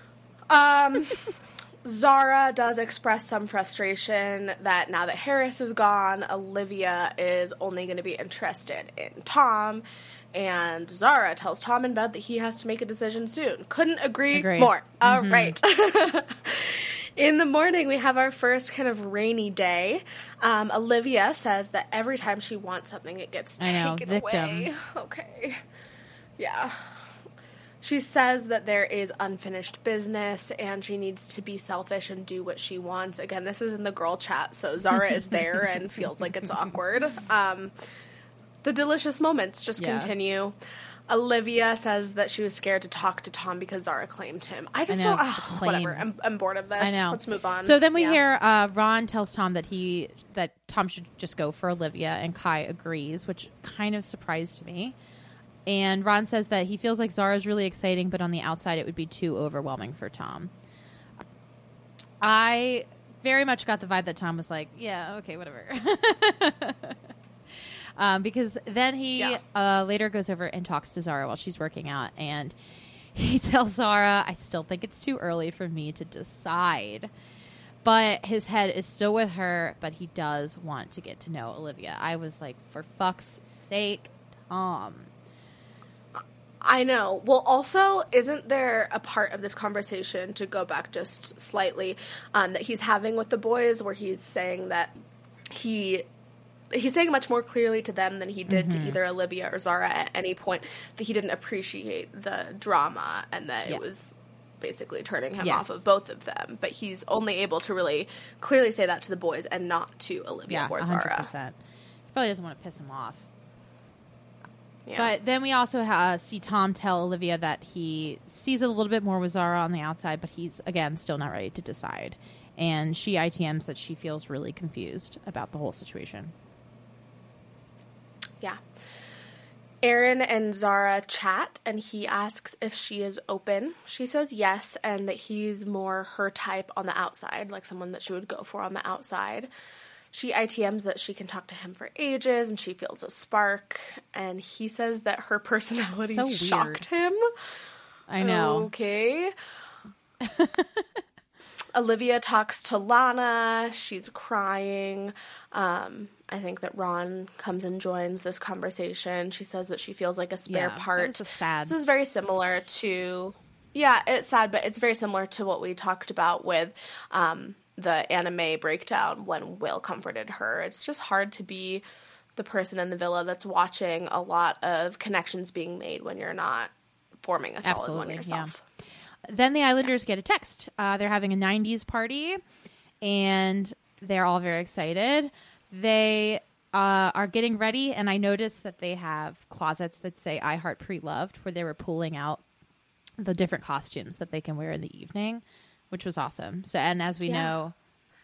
Um, Zara does express some frustration that now that Haris is gone, Olivia is only going to be interested in Tom. And Zara tells Tom in bed that he has to make a decision soon. Couldn't agree, Agree. more. All Mhm. right. In the morning, we have our first kind of rainy day. Um, Olivia says that every time she wants something, it gets know, taken victim. away. Okay. Yeah. She says that there is unfinished business and she needs to be selfish and do what she wants. Again, this is in the girl chat, so Zara is there and feels like it's awkward. Um, the delicious moments just Yeah. continue. Olivia says that she was scared to talk to Tom because Zara claimed him. I just know, don't. the ugh, claim. whatever. I'm, I'm bored of this. I know. Let's move on. So then we Yeah. hear uh, Ron tells Tom that he that Tom should just go for Olivia, and Kai agrees, which kind of surprised me. And Ron says that he feels like Zara's really exciting, but on the outside it would be too overwhelming for Tom. I very much got the vibe that Tom was like, "Yeah, okay, whatever." um, because then he Yeah. uh, later goes over and talks to Zara while she's working out, and he tells Zara, "I still think it's too early for me to decide." But his head is still with her, but he does want to get to know Olivia. I was like, for fuck's sake, Tom. I know. Well, also, isn't there a part of this conversation to go back just slightly um, that he's having with the boys, where he's saying that he he's saying much more clearly to them than he did Mhm. to either Olivia or Zara at any point that he didn't appreciate the drama and that Yeah. it was basically turning him Yes. off of both of them. But he's only able to really clearly say that to the boys and not to Olivia Yeah, or 100%. Zara. He probably doesn't want to piss him off. Yeah. But then we also uh, see Tom tell Olivia that he sees it a little bit more with Zara on the outside, but he's, again, still not ready to decide. And she ITMs that she feels really confused about the whole situation. Yeah. Aaron and Zara chat, and he asks if she is open. She says yes, and that he's more her type on the outside, like someone that she would go for on the outside. She ITMs that she can talk to him for ages, and she feels a spark. And he says that her personality So shocked him. I know. Okay. Olivia talks to Lana. She's crying. Um, I think that Ron comes and joins this conversation. She says that she feels like a spare Yeah, part. was just sad. This is very similar to, yeah, it's sad, but it's very similar to what we talked about with um, the Anam breakdown when Will comforted her. It's just hard to be the person in the villa that's watching a lot of connections being made when you're not forming a solid one Absolutely, yeah. yourself. Then the Islanders get a text. Uh, they're having a 90s party, and they're all very excited. They uh, are getting ready, and I noticed that they have closets that say I Heart Pre Loved, where they were pulling out the different costumes that they can wear in the evening, which was awesome. So, and as we Yeah. know,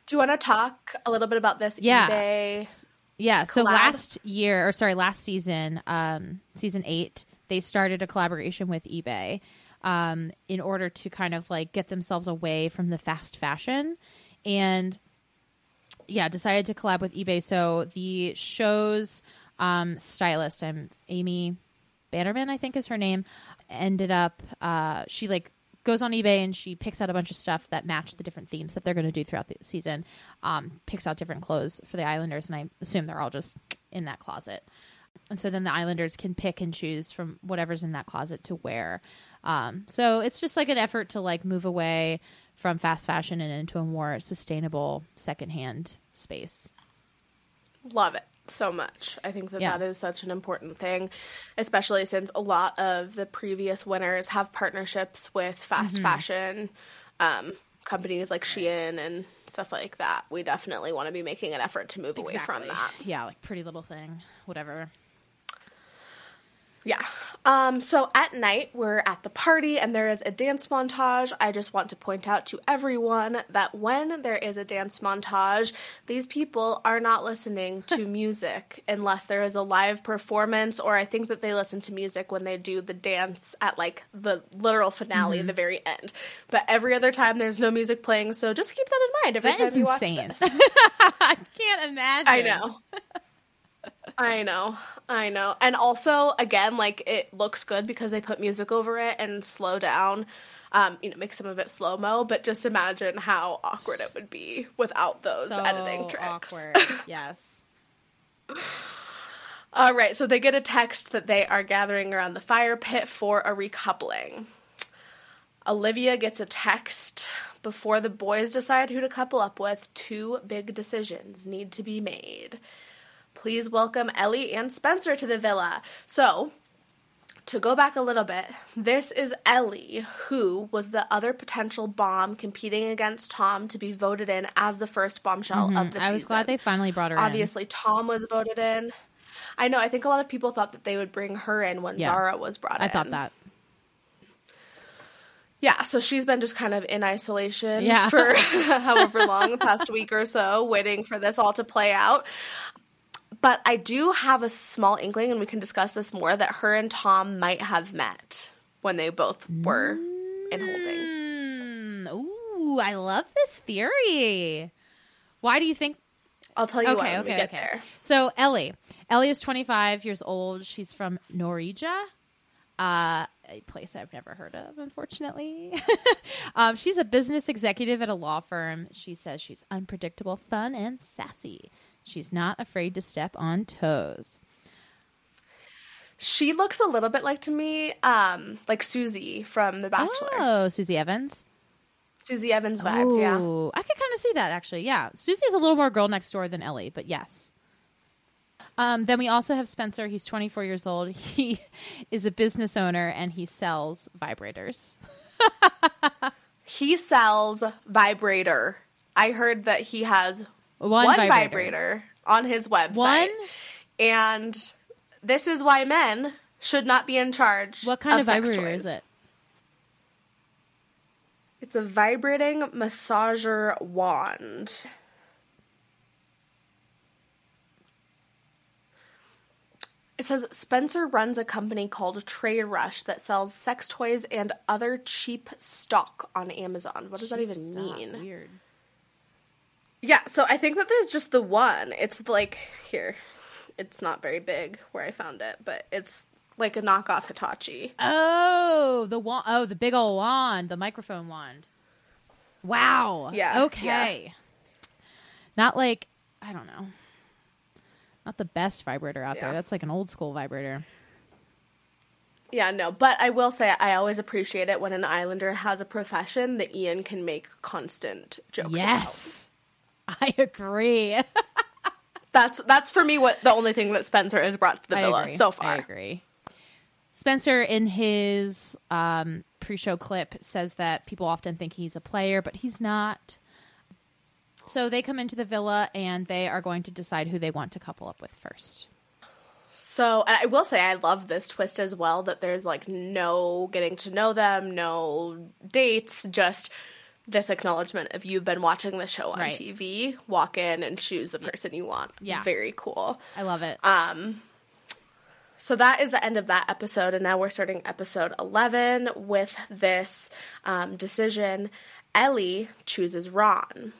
Do you want to talk a little bit about this Yeah. eBay? Yeah, so collab? last year, or sorry, last season, um, season eight, they started a collaboration with eBay um, in order to kind of like get themselves away from the fast fashion, and yeah, decided to collab with eBay. So the show's um, stylist, I'm Amy Bannerman, I think is her name, ended up uh, she like goes on eBay and she picks out a bunch of stuff that match the different themes that they're going to do throughout the season. Um, picks out different clothes for the Islanders, and I assume they're all just in that closet. And so then the Islanders can pick and choose from whatever's in that closet to wear. Um, so it's just like an effort to like move away from fast fashion and into a more sustainable secondhand space. Love it so much. I think that Yeah. that is such an important thing, especially since a lot of the previous winners have partnerships with fast Mhm. fashion um, companies like Shein and stuff like that. We definitely want to be making an effort to move away from that. Yeah, like Pretty Little Thing, whatever. Yeah. Um, so at night, we're at the party and there is a dance montage. I just want to point out to everyone that when there is a dance montage, these people are not listening to music unless there is a live performance, or I think that they listen to music when they do the dance at like the literal finale, Mhm. the very end. But every other time, there's no music playing, so just keep that in mind every That time is you watch insane. this. I can't imagine. I know. I know. I know. And also, again, like it looks good because they put music over it and slow down, um, you know, make some of it slow mo. But just imagine how awkward it would be without those So editing tricks. awkward. yes. All right. So they get a text that they are gathering around the fire pit for a recoupling. Olivia gets a text before the boys decide who to couple up with. Two big decisions need to be made. Please welcome Ellie and Spencer to the villa. So, to go back a little bit, this is Ellie, who was the other potential bomb competing against Tom to be voted in as the first bombshell Mhm. of the I season. I was glad they finally brought her in. Obviously, Tom was voted in. I know. I think a lot of people thought that they would bring her in when Yeah. Zara was brought I in. I thought that. Yeah, so she's been just kind of in isolation Yeah. for however long, the past week or so, waiting for this all to play out. But I do have a small inkling, and we can discuss this more, that her and Tom might have met when they both were in holding. Mm, ooh, I love this theory. Why do you think? I'll tell you okay, why okay, we get okay. there. So Ellie, Ellie is 25 years old. She's from Norwegia, uh, a place I've never heard of, unfortunately. um, she's a business executive at a law firm. She says she's unpredictable, fun, and sassy. She's not afraid to step on toes. She looks a little bit like to me, um, like Susie from The Bachelor. Oh, Susie Evans. Susie Evans vibes, yeah. I could kind of see that actually. Yeah, Susie is a little more girl next door than Ellie, but yes. Um, then we also have Spencer. He's 24 years old. He is a business owner and he sells vibrators. He sells vibrator. I heard that he has One one, vibrator. vibrator. on his website. One? And this is why men should not be in charge. What kind of, sex vibrator toys. is it? It's a vibrating massager wand. It says Spencer runs a company called Trade Rush that sells sex toys and other cheap stock on Amazon. What does that even Stop. mean? Weird. Yeah, so I think that there's just the one. It's like here. It's not very big where I found it, but it's like a knockoff Hitachi. Oh, the wand. Oh, the big old wand, the microphone wand. Wow. Yeah, Okay. Not like I don't know. Not the best vibrator out there. That's like an old school vibrator. Yeah, no, but I will say I always appreciate it when an Islander has a profession that Iain can make constant jokes about. I agree. That's that's for me what the only thing that Spencer has brought to the I villa agree. so far. I agree. Spencer, in his um, pre-show clip, says that people often think he's a player, but he's not. So they come into the villa and they are going to decide who they want to couple up with first. So I will say I love this twist as well that there's like no getting to know them, no dates, just this acknowledgement of you've been watching the show on Right. TV, walk in and choose the person you want. Yeah. Very cool. I love it. Um so that is the end of that episode, and now we're starting episode 11 with this um, decision. Ellie chooses Ron.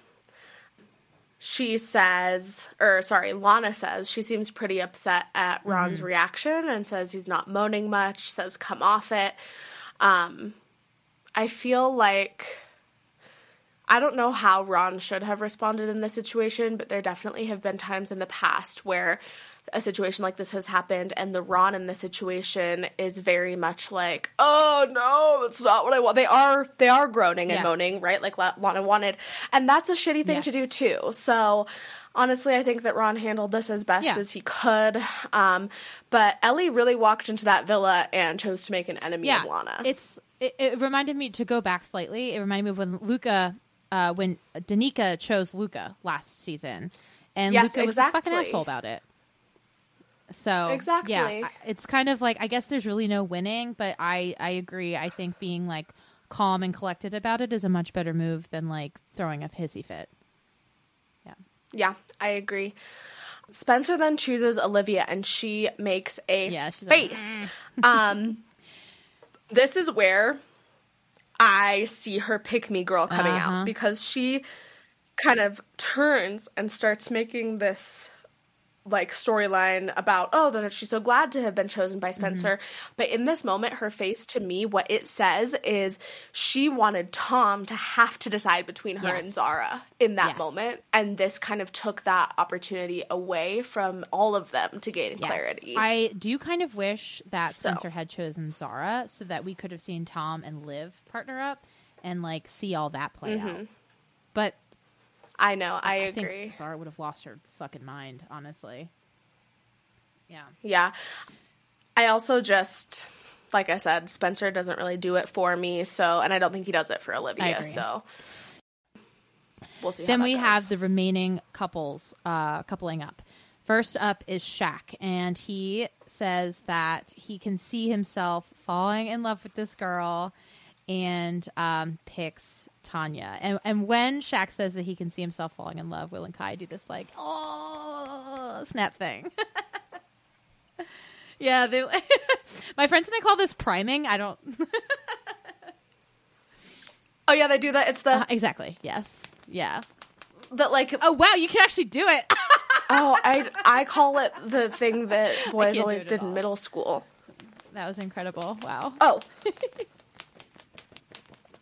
She says, or sorry, Lana says she seems pretty upset at Ron's reaction and says he's not moaning much, says come off it. Um, I feel like I don't know how Ron should have responded in this situation, but there definitely have been times in the past where a situation like this has happened and the Ron in the situation is very much like, "Oh no, that's not what I want." They are they are groaning and Yes. moaning, right? Like Lana wanted. And that's a shitty thing to do too. So honestly, I think that Ron handled this as best Yeah. as he could. Um, but Ellie really walked into that villa and chose to make an enemy yeah, of Lana. it's it, it reminded me to go back slightly. It reminded me of when Luca, uh, when Danica chose Luca last season, and Yes, Luca was a fucking asshole about it. So Exactly. yeah, it's kind of like I guess there's really no winning, but I I agree. I think being like calm and collected about it is a much better move than like throwing a hissy fit. Yeah. Yeah, I agree. Spencer then chooses Olivia and she makes a Yeah, she's like, face. um this is where I see her pick me girl coming Uh-huh. out because she kind of turns and starts making this like storyline about oh that she's so glad to have been chosen by Spencer Mm-hmm. but in this moment her face to me what it says is she wanted Tom to have to decide between her and Zara in that Yes. moment and this kind of took that opportunity away from all of them to gain Yes. clarity I do kind of wish that So. Spencer had chosen Zara so that we could have seen Tom and Liv partner up and like see all that play out. But I know I, I, agree think Zara would have lost her fucking mind, honestly. Yeah. Yeah. I also just like I said, Spencer doesn't really do it for me, so and I don't think he does it for Olivia, so we'll see. Then we goes. have the remaining couples uh, coupling up. First up is Shaq, and he says that he can see himself falling in love with this girl, and um, picks Tanya. And and when Shaq says that he can see himself falling in love, Will and Kai do this like oh snap thing. yeah, they. my friends and I call this priming. I don't Oh yeah, they do that. It's the Uh, exactly. Yes. Yeah. that like Oh wow, you can actually do it. oh I I call it the thing that boys always did all. in middle school. that was incredible. Wow. Oh.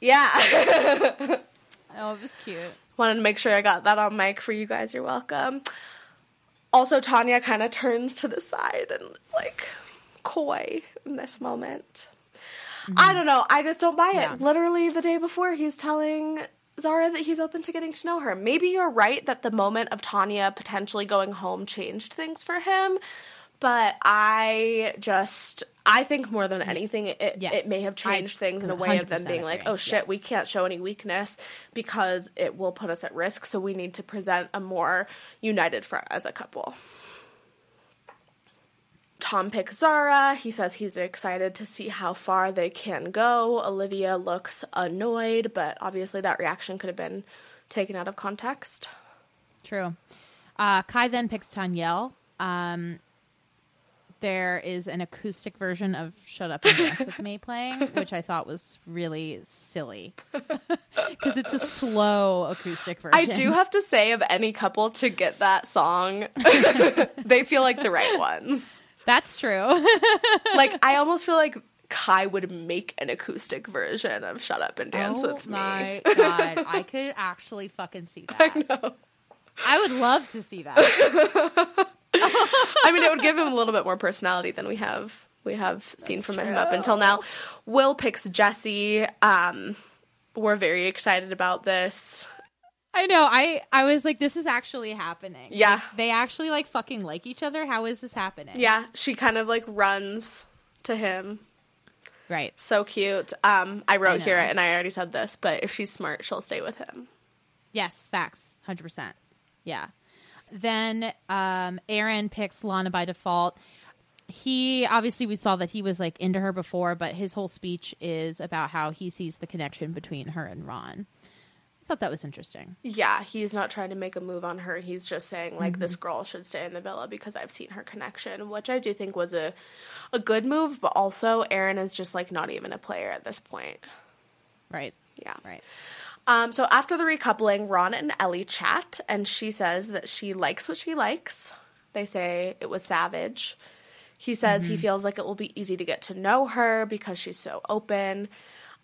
Yeah. Oh, it was cute. Wanted to make sure I got that on mic for you guys. You're welcome. Also, Tanya kind of turns to the side and is like coy in this moment. Mm-hmm. I don't know. I just don't buy it. Yeah. Literally, the day before, he's telling Zara that he's open to getting to know her. Maybe you're right that the moment of Tanya potentially going home changed things for him, but I just. I think more than anything, it, Yes. it may have changed things in a way of them 100% being like, oh shit, we can't show any weakness because it will put us at risk. So we need to present a more united front as a couple. Tom picks Zara. He says he's excited to see how far they can go. Olivia looks annoyed, but obviously that reaction could have been taken out of context. True. Uh, Kai then picks Tanyel. Um, there is an acoustic version of "Shut Up and Dance with Me" playing, which I thought was really silly because it's a slow acoustic version. I do have to say, of any couple to get that song, they feel like the right ones. That's true. like I almost feel like Kai would make an acoustic version of "Shut Up and Dance oh with my god, I could actually fucking see that. I know. I would love to see that. I mean, it would give him a little bit more personality than we have we have seen from him up until now. Will picks Jessie. Um, we're very excited about this. I know. I I was like, this is actually happening. Yeah. Like, they actually like fucking like each other. How is this happening? Yeah, she kind of like runs to him. Right. So cute. Um, I wrote I here, and I already said this, but if she's smart, she'll stay with him. Yes. Facts. Hundred percent. Yeah. Then um, Aaron picks Lana by default. He obviously we saw that he was like into her before, but his whole speech is about how he sees the connection between her and Ron. I thought that was interesting. Yeah, he's not trying to make a move on her. He's just saying like this girl should stay in the villa because I've seen her connection, which I do think was a a good move, but also Aaron is just like not even a player at this point. Right. Yeah. Right. Um, so after the recoupling, Ron and Ellie chat, and she says that she likes what she likes. They say it was savage. He says he feels like it will be easy to get to know her because she's so open.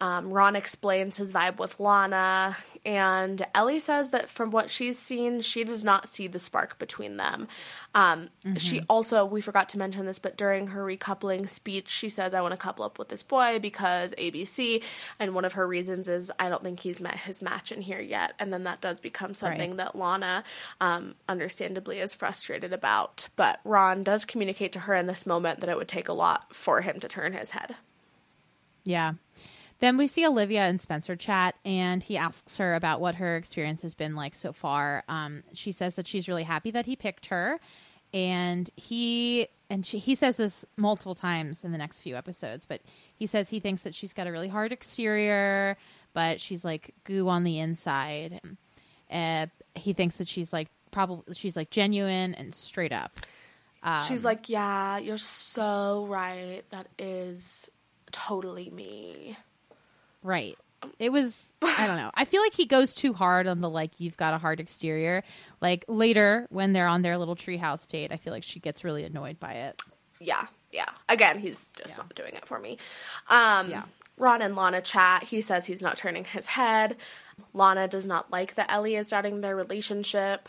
Um, Ron explains his vibe with Lana, and Ellie says that from what she's seen, she does not see the spark between them. Um, She also, we forgot to mention this, but during her recoupling speech, she says, I want to couple up with this boy because ABC. And one of her reasons is, I don't think he's met his match in here yet. And then that does become something Right. that Lana, um, understandably, is frustrated about. But Ron does communicate to her in this moment that it would take a lot for him to turn his head. Yeah. Then we see Olivia and Spencer chat, and he asks her about what her experience has been like so far. Um, she says that she's really happy that he picked her, and he and she, he says this multiple times in the next few episodes. But he says he thinks that she's got a really hard exterior, but she's like goo on the inside. Uh, he thinks that she's like probably she's like genuine and straight up. She's like, Yeah, you're so right. That is totally me. Right. It was I don't know. I feel like he goes too hard on the like you've got a hard exterior. Like later when they're on their little treehouse date, I feel like she gets really annoyed by it. yeah, yeah. Again, he's just not doing it for me. Um, Yeah. Ron and Lana chat. He says he's not turning his head. Lana does not like that Ellie is doubting their relationship.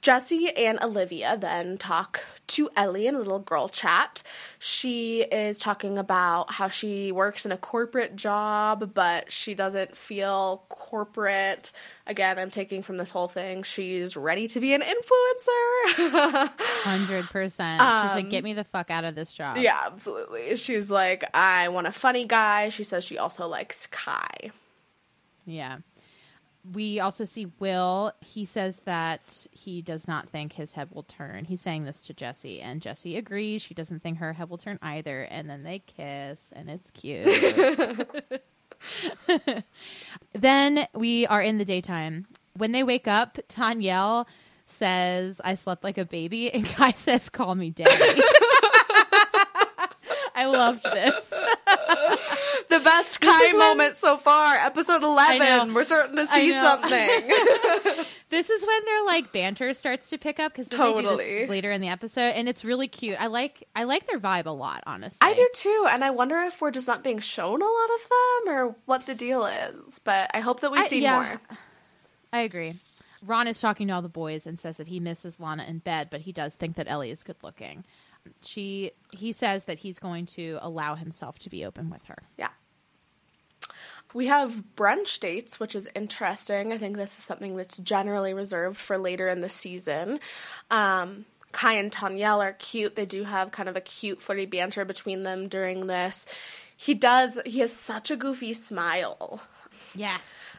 Jessie and Olivia then talk to Ellie in a little girl chat. She is talking about how she works in a corporate job, but she doesn't feel corporate. Again, I'm taking from this whole thing. She's ready to be an influencer. Hundred percent. She's like, get um, me the fuck out of this job. Yeah, absolutely. She's like, I want a funny guy. She says she also likes Kai. Yeah. We also see Will. He says that he does not think his head will turn. He's saying this to Jessie, and Jessie agrees. She doesn't think her head will turn either. And then they kiss, and it's cute. then we are in the daytime. When they wake up, Tanyel says, I slept like a baby, and Kai says, Call me daddy. I loved this. The best Kai when- moment so far. Episode 11. We're starting to see something. This is when their like banter starts to pick up because they do Totally. this later in the episode, and it's really cute. I like I like their vibe a lot, honestly. I do too. And I wonder if we're just not being shown a lot of them or what the deal is. But I hope that we I- see yeah. more. I agree. Ron is talking to all the boys and says that he misses Lana in bed, but he does think that Ellie is good looking. She he says that he's going to allow himself to be open with her. Yeah. We have brunch dates, which is interesting. I think this is something that's generally reserved for later in the season. Um, Kai and Tanyel are cute. They do have kind of a cute, flirty banter between them during this. He does, he has such a goofy smile. Yes.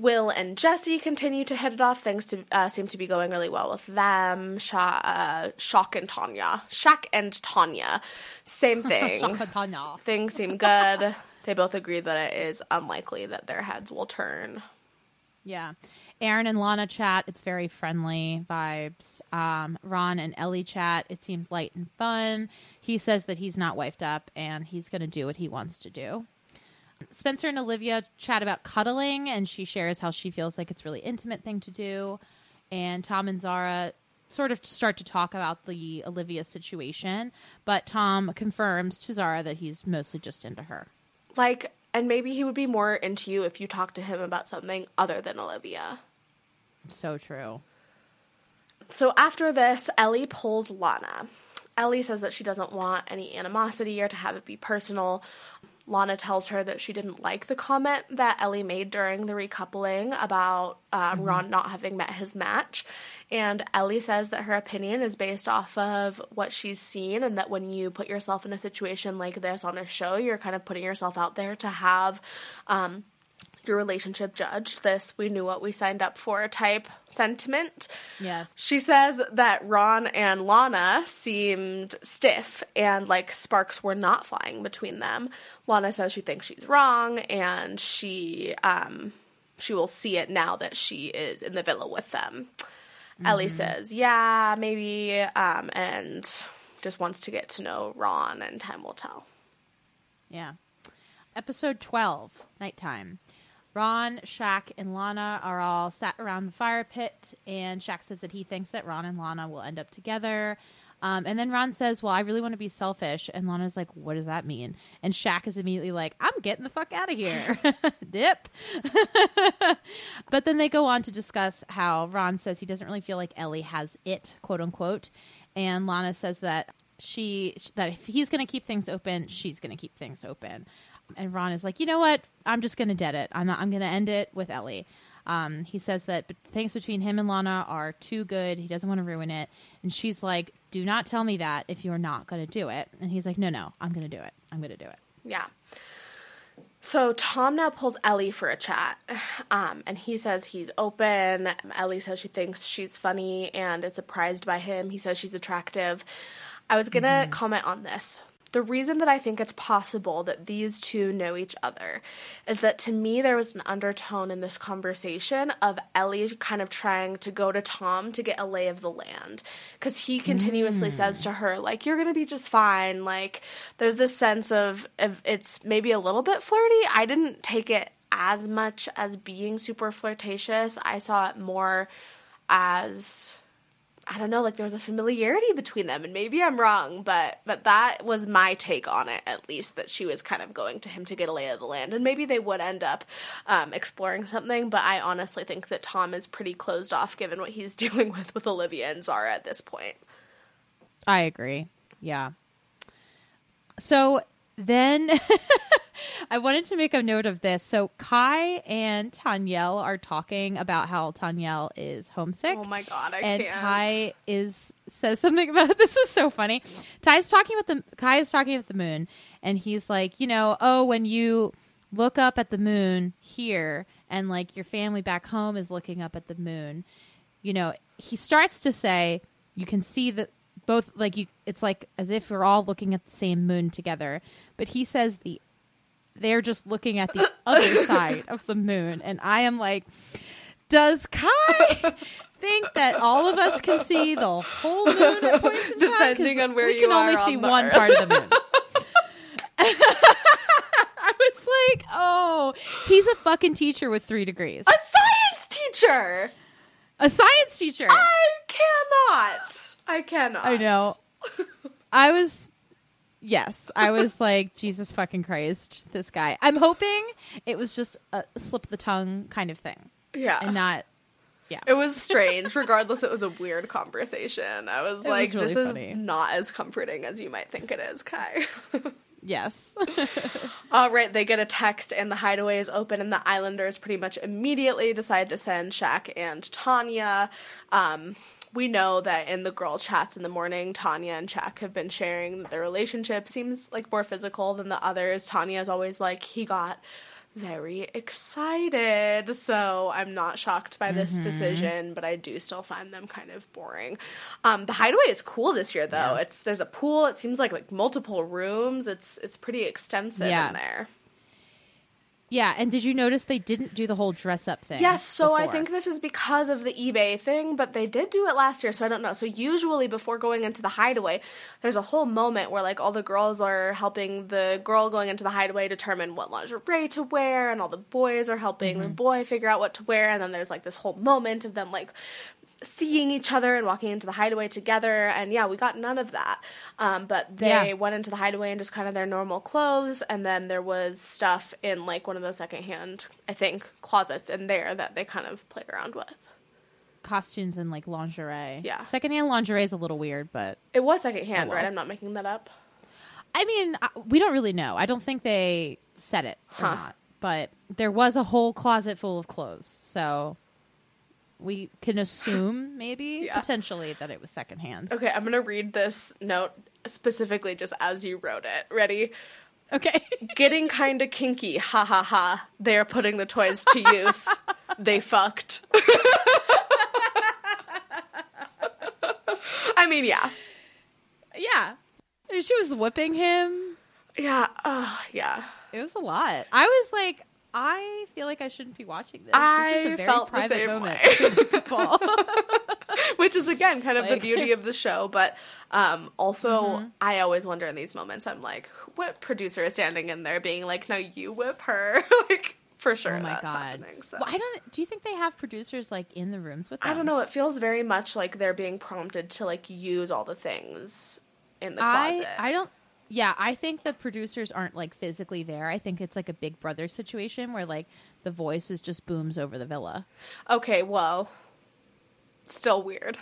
Will and Jesse continue to hit it off. Things to, uh, seem to be going really well with them. Sha- uh, Shock and Tanya. Shaq and Tanya. Same thing. Shakatanya. Things seem good. they both agree that it is unlikely that their heads will turn. Yeah. Aaron and Lana chat. It's very friendly vibes. Um, Ron and Ellie chat. It seems light and fun. he says that he's not wifed up and he's going to do what he wants to do. Spencer and Olivia chat about cuddling, and she shares how she feels like it's a really intimate thing to do. And Tom and Zara sort of start to talk about the Olivia situation, but Tom confirms to Zara that he's mostly just into her. Like, and maybe he would be more into you if you talked to him about something other than Olivia. So true. So after this, Ellie pulls Lana. Ellie says that she doesn't want any animosity or to have it be personal. Lana tells her that she didn't like the comment that Ellie made during the recoupling about uh, mm-hmm. Ron not having met his match. And Ellie says that her opinion is based off of what she's seen, and that when you put yourself in a situation like this on a show, you're kind of putting yourself out there to have um, your relationship judged. This we knew what we signed up for type sentiment. Yes. She says that Ron and Lana seemed stiff and like sparks were not flying between them. Lana says she thinks she's wrong and she um she will see it now that she is in the villa with them. Mm-hmm. Ellie says, "Yeah, maybe um and just wants to get to know Ron and time will tell." Yeah. Episode 12, nighttime. Ron, Shaq, and Lana are all sat around the fire pit, and Shaq says that he thinks that Ron and Lana will end up together. Um, and then Ron says, Well, I really want to be selfish. And Lana's like, What does that mean? And Shaq is immediately like, I'm getting the fuck out of here. Dip. but then they go on to discuss how Ron says he doesn't really feel like Ellie has it, quote unquote. And Lana says that she that if he's going to keep things open, she's going to keep things open and Ron is like, you know what? I'm just going to dead it. I'm not, I'm going to end it with Ellie. Um, he says that things between him and Lana are too good. He doesn't want to ruin it. And she's like, do not tell me that if you're not going to do it. And he's like, no, no, I'm going to do it. I'm going to do it. Yeah. So Tom now pulls Ellie for a chat, um, and he says he's open. Ellie says she thinks she's funny and is surprised by him. He says she's attractive. I was gonna mm-hmm. comment on this the reason that I think it's possible that these two know each other is that to me there was an undertone in this conversation of Ellie kind of trying to go to Tom to get a lay of the land. Because he continuously mm. says to her like you're gonna be just fine. Like there's this sense of, of it's maybe a little bit flirty. I didn't take it as much as being super flirtatious. I saw it more as I don't know, like there was a familiarity between them, and maybe I'm wrong, but but that was my take on it, at least that she was kind of going to him to get a lay of the land, and maybe they would end up um, exploring something. But I honestly think that Tom is pretty closed off, given what he's dealing with with Olivia and Zara at this point. I agree. Yeah. So then I wanted to make a note of this. So Kai and Tanyel are talking about how Tanyel is homesick. Oh my god, I and can't. Tai is says something about this is so funny. Tai's talking about the Kai is talking about the moon, and he's like, you know, oh, when you look up at the moon here, and like your family back home is looking up at the moon, you know, he starts to say you can see the both like you it's like as if we're all looking at the same moon together but he says the they're just looking at the other side of the moon. And I am like, does Kai think that all of us can see the whole moon at points in time? Depending on where we you can only see one Earth. part of the moon. I was like, oh, he's a fucking teacher with three degrees. A science teacher. A science teacher. I cannot. I cannot. I know. I was Yes, I was like, Jesus fucking Christ, this guy. I'm hoping it was just a slip of the tongue kind of thing. Yeah. And not, yeah. It was strange. Regardless, it was a weird conversation. I was it like, was really this funny. is not as comforting as you might think it is, Kai. yes. All right, they get a text, and the hideaway is open, and the Islanders pretty much immediately decide to send Shaq and Tanya. Um, we know that in the girl chats in the morning, Tanya and Shaq have been sharing that their relationship seems like more physical than the others. Tanya is always like, he got very excited. So I'm not shocked by this mm-hmm. decision, but I do still find them kind of boring. Um, the hideaway is cool this year though. Yeah. It's there's a pool, it seems like like multiple rooms. It's it's pretty extensive yeah. in there. Yeah, and did you notice they didn't do the whole dress up thing? Yes, so I think this is because of the eBay thing, but they did do it last year, so I don't know. So usually before going into the hideaway, there's a whole moment where like all the girls are helping the girl going into the hideaway determine what lingerie to wear, and all the boys are helping the mm-hmm. boy figure out what to wear, and then there's like this whole moment of them like seeing each other and walking into the hideaway together and yeah we got none of that um, but they Yeah. went into the hideaway in just kind of their normal clothes and then there was stuff in like one of those secondhand i think closets in there that they kind of played around with costumes and like lingerie. Yeah. secondhand lingerie is a little weird, but it was secondhand Oh, well. right i'm not making that up I mean, we don't really know. I don't think they said it or Huh. not, but there was a whole closet full of clothes, so we can assume maybe Yeah. potentially that it was secondhand. okay i'm gonna read this note specifically just as you wrote it ready Okay. getting kind of kinky ha ha ha they're putting the toys to use they fucked i mean yeah yeah. She was whipping him. Yeah, uh, yeah. It was a lot. I was like, I feel like I shouldn't be watching this. this is I a very felt the private same moment way. people. Which is again kind of Like- the beauty of the show, but um, also Mhm. I always wonder in these moments. I'm like, what producer is standing in there being like, "No, you whip her," like for sure. oh my that's god! happening, so. Well, I don't. Do you think they have producers like in the rooms with them? I don't know. It feels very much like they're being prompted to like use all the things in the I closet. I don't. Yeah, I think the producers aren't like physically there. I think it's like a Big Brother situation where like the voice is just booms over the villa. okay, well, still weird.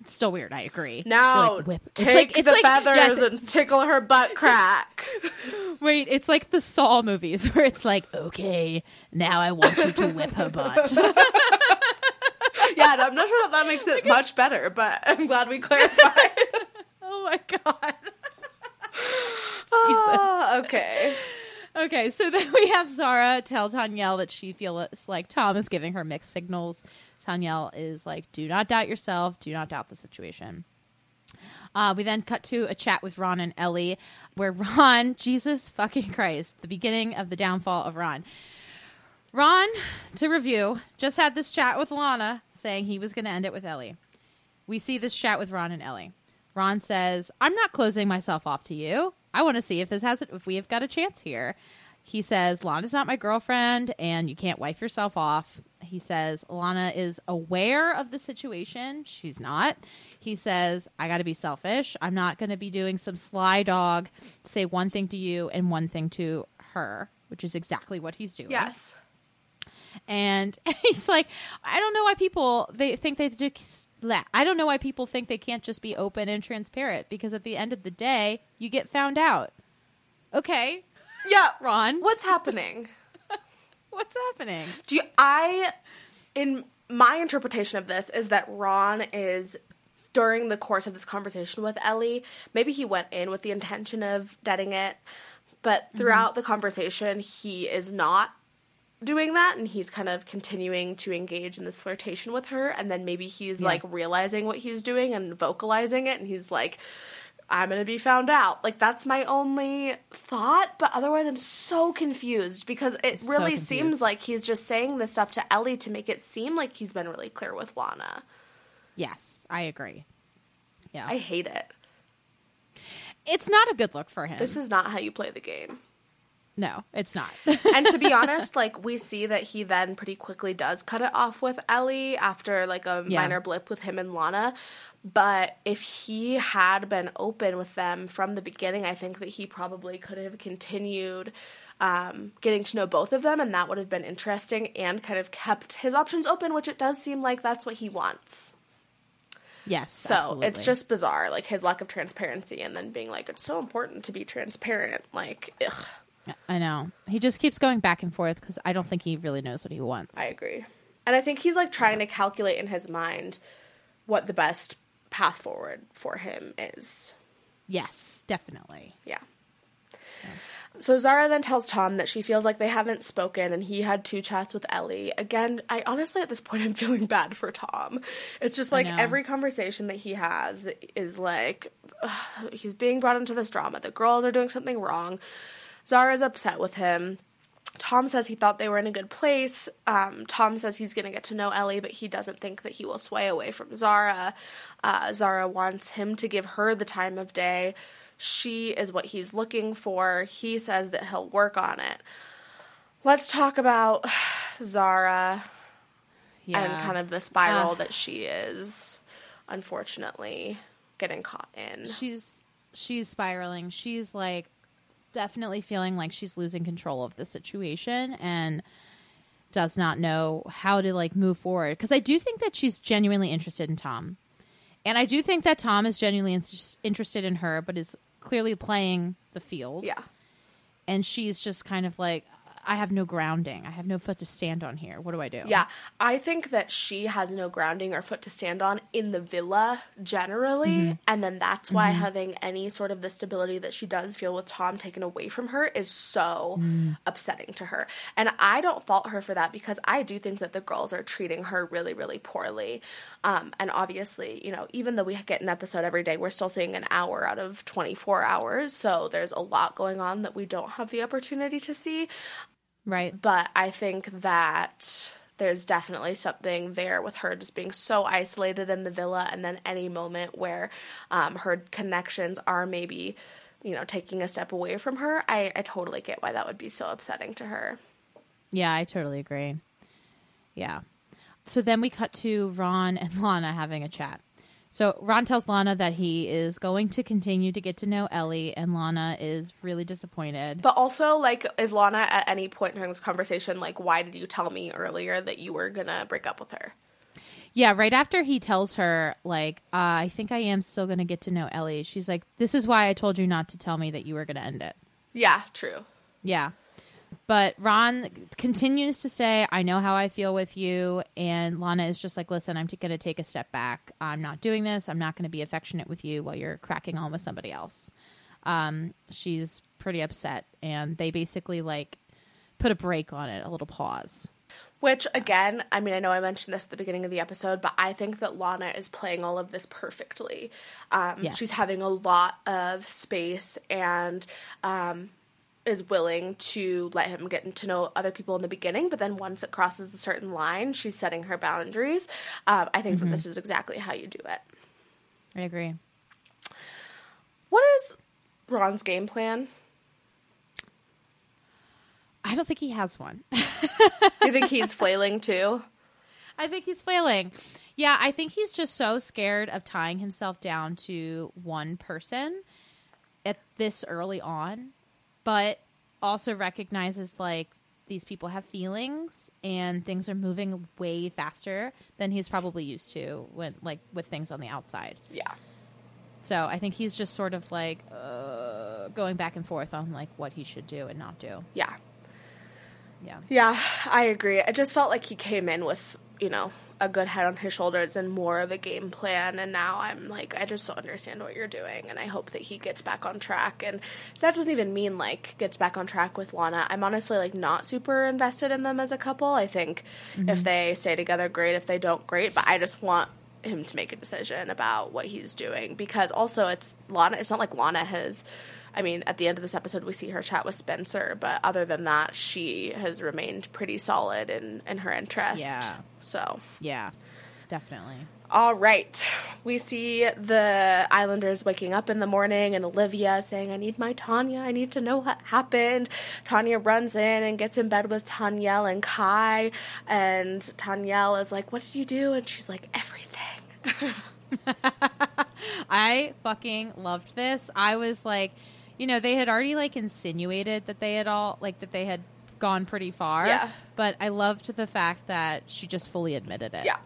It's still weird. I agree. Now Like, whip- it's take like- it's the like- feathers yes, and tickle her butt crack. Wait, it's like the Saw movies where it's like, okay, now I want you to whip her butt. yeah, I'm not sure that that makes it much better, but I'm glad we clarified. oh my god. Ah, okay. Okay, so then we have Zara tell Tanyel that she feels like Tom is giving her mixed signals. Tanyel is like, do not doubt yourself, do not doubt the situation. Uh, we then cut to a chat with Ron and Ellie, where Ron, Jesus fucking Christ, the beginning of the downfall of Ron. Ron, to review, just had this chat with Lana saying he was going to end it with Ellie. We see this chat with Ron and Ellie. Ron says, "I'm not closing myself off to you. I want to see if this has it if we have got a chance here." He says, "Lana's not my girlfriend, and you can't wife yourself off." He says, "Lana is aware of the situation. She's not." He says, "I got to be selfish. I'm not going to be doing some sly dog, say one thing to you and one thing to her." Which is exactly what he's doing Yes. and he's like, I don't know why people they think they just. I don't know why people think they can't just be open and transparent because at the end of the day, you get found out. Okay, Yeah, Ron, what's happening? what's happening? Do you, I, in my interpretation of this, is that Ron is during the course of this conversation with Ellie. Maybe he went in with the intention of deading it, but mm-hmm. throughout the conversation, he is not doing that and he's kind of continuing to engage in this flirtation with her and then maybe he's Yeah. like realizing what he's doing and vocalizing it and he's like I'm gonna be found out. Like that's my only thought, but otherwise I'm so confused because it really seems like he's just saying this stuff to Ellie to make it seem like he's been really clear with Lana. Yes, I agree. Yeah, I hate it. it's not a good look for him. This is not how you play the game. No, it's not. and to be honest, like we see that he then pretty quickly does cut it off with Ellie after like a Yeah. minor blip with him and Lana. But if he had been open with them from the beginning, I think that he probably could have continued um, getting to know both of them, and that would have been interesting and kind of kept his options open, which it does seem like that's what he wants. yes, So absolutely. it's just bizarre, like his lack of transparency, and then being like, it's so important to be transparent. Like, ugh. I know he just keeps going back and forth because I don't think he really knows what he wants. I agree. And I think he's like trying to calculate in his mind what the best path forward for him is. yes, definitely. Yeah. So Zara then tells Tom that she feels like they haven't spoken and he had two chats with Ellie. Again, I honestly at this point I'm feeling bad for Tom. It's just like every conversation that he has is like ugh, he's being brought into this drama. The girls are doing something wrong. Zara's upset with him. Tom says he thought they were in a good place. Um, Tom says he's going to get to know Ellie, but he doesn't think that he will sway away from Zara. Uh, Zara wants him to give her the time of day. She is what he's looking for. He says that he'll work on it. Let's talk about Zara Yeah. and kind of the spiral Ugh. that she is, unfortunately, getting caught in. she's she's spiraling. She's like definitely feeling like she's losing control of the situation and does not know how to like move forward because I do think that she's genuinely interested in Tom. And I do think that Tom is genuinely in- interested in her but is clearly playing the field. Yeah. And she's just kind of like I have no grounding. I have no foot to stand on here. What do I do? Yeah, I think that she has no grounding or foot to stand on in the villa generally, Mhm. and then that's why Mhm. having any sort of the stability that she does feel with Tom taken away from her is so Mm. upsetting to her. And I don't fault her for that because I do think that the girls are treating her really, really poorly. Um, and obviously, you know, even though we get an episode every day, we're still seeing an hour out of 24 hours. So there's a lot going on that we don't have the opportunity to see. Right. But I think that there's definitely something there with her just being so isolated in the villa, and then any moment where um, her connections are maybe, you know, taking a step away from her, I, I totally get why that would be so upsetting to her. Yeah, I totally agree. Yeah. So then we cut to Ron and Lana having a chat. So Ron tells Lana that he is going to continue to get to know Ellie, and Lana is really disappointed. But also, like, is Lana at any point during this conversation like, why did you tell me earlier that you were gonna break up with her? Yeah, right after he tells her, like, uh, I think I am still going to get to know Ellie, she's like, This is why I told you not to tell me that you were going to end it. Yeah, true. Yeah. But Ron continues to say, I know how I feel with you. And Lana is just like, listen, I'm going to take a step back. I'm not doing this. I'm not going to be affectionate with you while you're cracking on with somebody else. Um, she's pretty upset. And they basically like put a break on it, a little pause. Which, again, I mean, I know I mentioned this at the beginning of the episode, but I think that Lana is playing all of this perfectly. Um, Yes. She's having a lot of space and um, is willing to let him get to know other people in the beginning, but then once it crosses a certain line, she's setting her boundaries. Um, I think Mhm. that this is exactly how you do it. I agree. What is Ron's game plan? I don't think he has one. you think he's flailing too? I think he's flailing. Yeah, I think he's just so scared of tying himself down to one person at this early on, but also recognizes like these people have feelings and things are moving way faster than he's probably used to when like with things on the outside. Yeah. So I think he's just sort of like uh, going back and forth on like what he should do and not do. Yeah. Yeah. Yeah, I agree. I just felt like he came in with, you know, a good head on his shoulders and more of a game plan. And now I'm like, I just don't understand what you're doing. And I hope that he gets back on track. And that doesn't even mean like gets back on track with Lana. I'm honestly like not super invested in them as a couple. I think if Mhm. they stay together, great. If they don't, great. But I just want him to make a decision about what he's doing because also it's Lana. It's not like Lana has. I mean, at the end of this episode, we see her chat with Spencer, but other than that, she has remained pretty solid in, in her interest. Yeah. So, Yeah. Definitely. all right. We see the Islanders waking up in the morning and Olivia saying, I need my Tanya. I need to know what happened. Tanya runs in and gets in bed with Tanyel and Kai. And Tanyel is like, What did you do? And she's like, Everything. I fucking loved this. I was like, you know, they had already like insinuated that they had all like that they had gone pretty far. Yeah. But I loved the fact that she just fully admitted it. Yeah.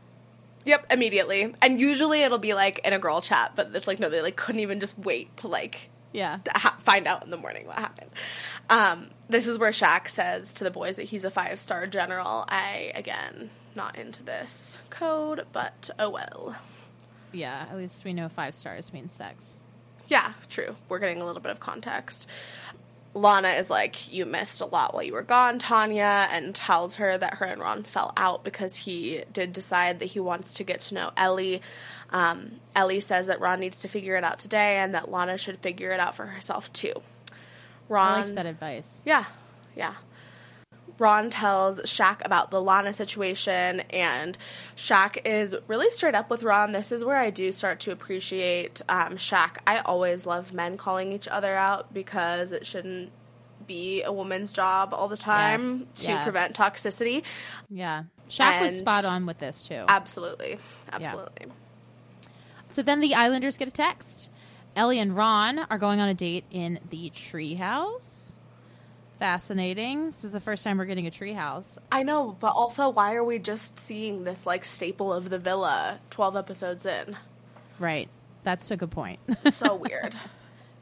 Yep, immediately. And usually it'll be like in a girl chat, but it's like no, they like couldn't even just wait to like Yeah. ha- find out in the morning what happened. Um, this is where Shaq says to the boys that he's a five star general. I again not into this code, but oh well. Yeah. At least we know five stars means sex. Yeah, true. We're getting a little bit of context. Lana is like, You missed a lot while you were gone, Tanya, and tells her that her and Ron fell out because he did decide that he wants to get to know Ellie. Um, Ellie says that Ron needs to figure it out today and that Lana should figure it out for herself too. Ron. I liked that advice. Yeah, yeah. Ron tells Shaq about the Lana situation, and Shaq is really straight up with Ron. This is where I do start to appreciate um, Shaq. I always love men calling each other out because it shouldn't be a woman's job all the time Yes, to yes. prevent toxicity. Yeah. Shaq was spot on with this too. Absolutely. Absolutely. So then the Islanders get a text. Ellie and Ron are going on a date in the treehouse. Fascinating. This is the first time we're getting a treehouse. I know, but also, why are we just seeing this like staple of the villa 12 episodes in? Right. That's a good point. So weird.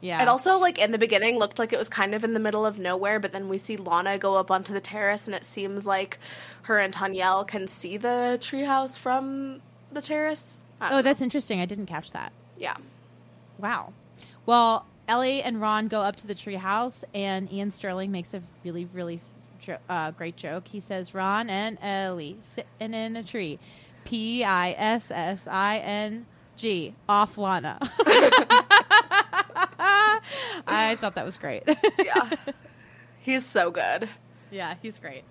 yeah. It also, like, in the beginning looked like it was kind of in the middle of nowhere, but then we see Lana go up onto the terrace, and it seems like her and Tanyel can see the treehouse from the terrace. Oh, know. that's interesting. I didn't catch that. Yeah. Wow. Well, Ellie and Ron go up to the treehouse, and Iain Stirling makes a really, really jo- uh, great joke. He says, "Ron and Ellie sitting in a tree, P I S S I N G, off Lana." I thought that was great. Yeah. He's so good. yeah, he's great.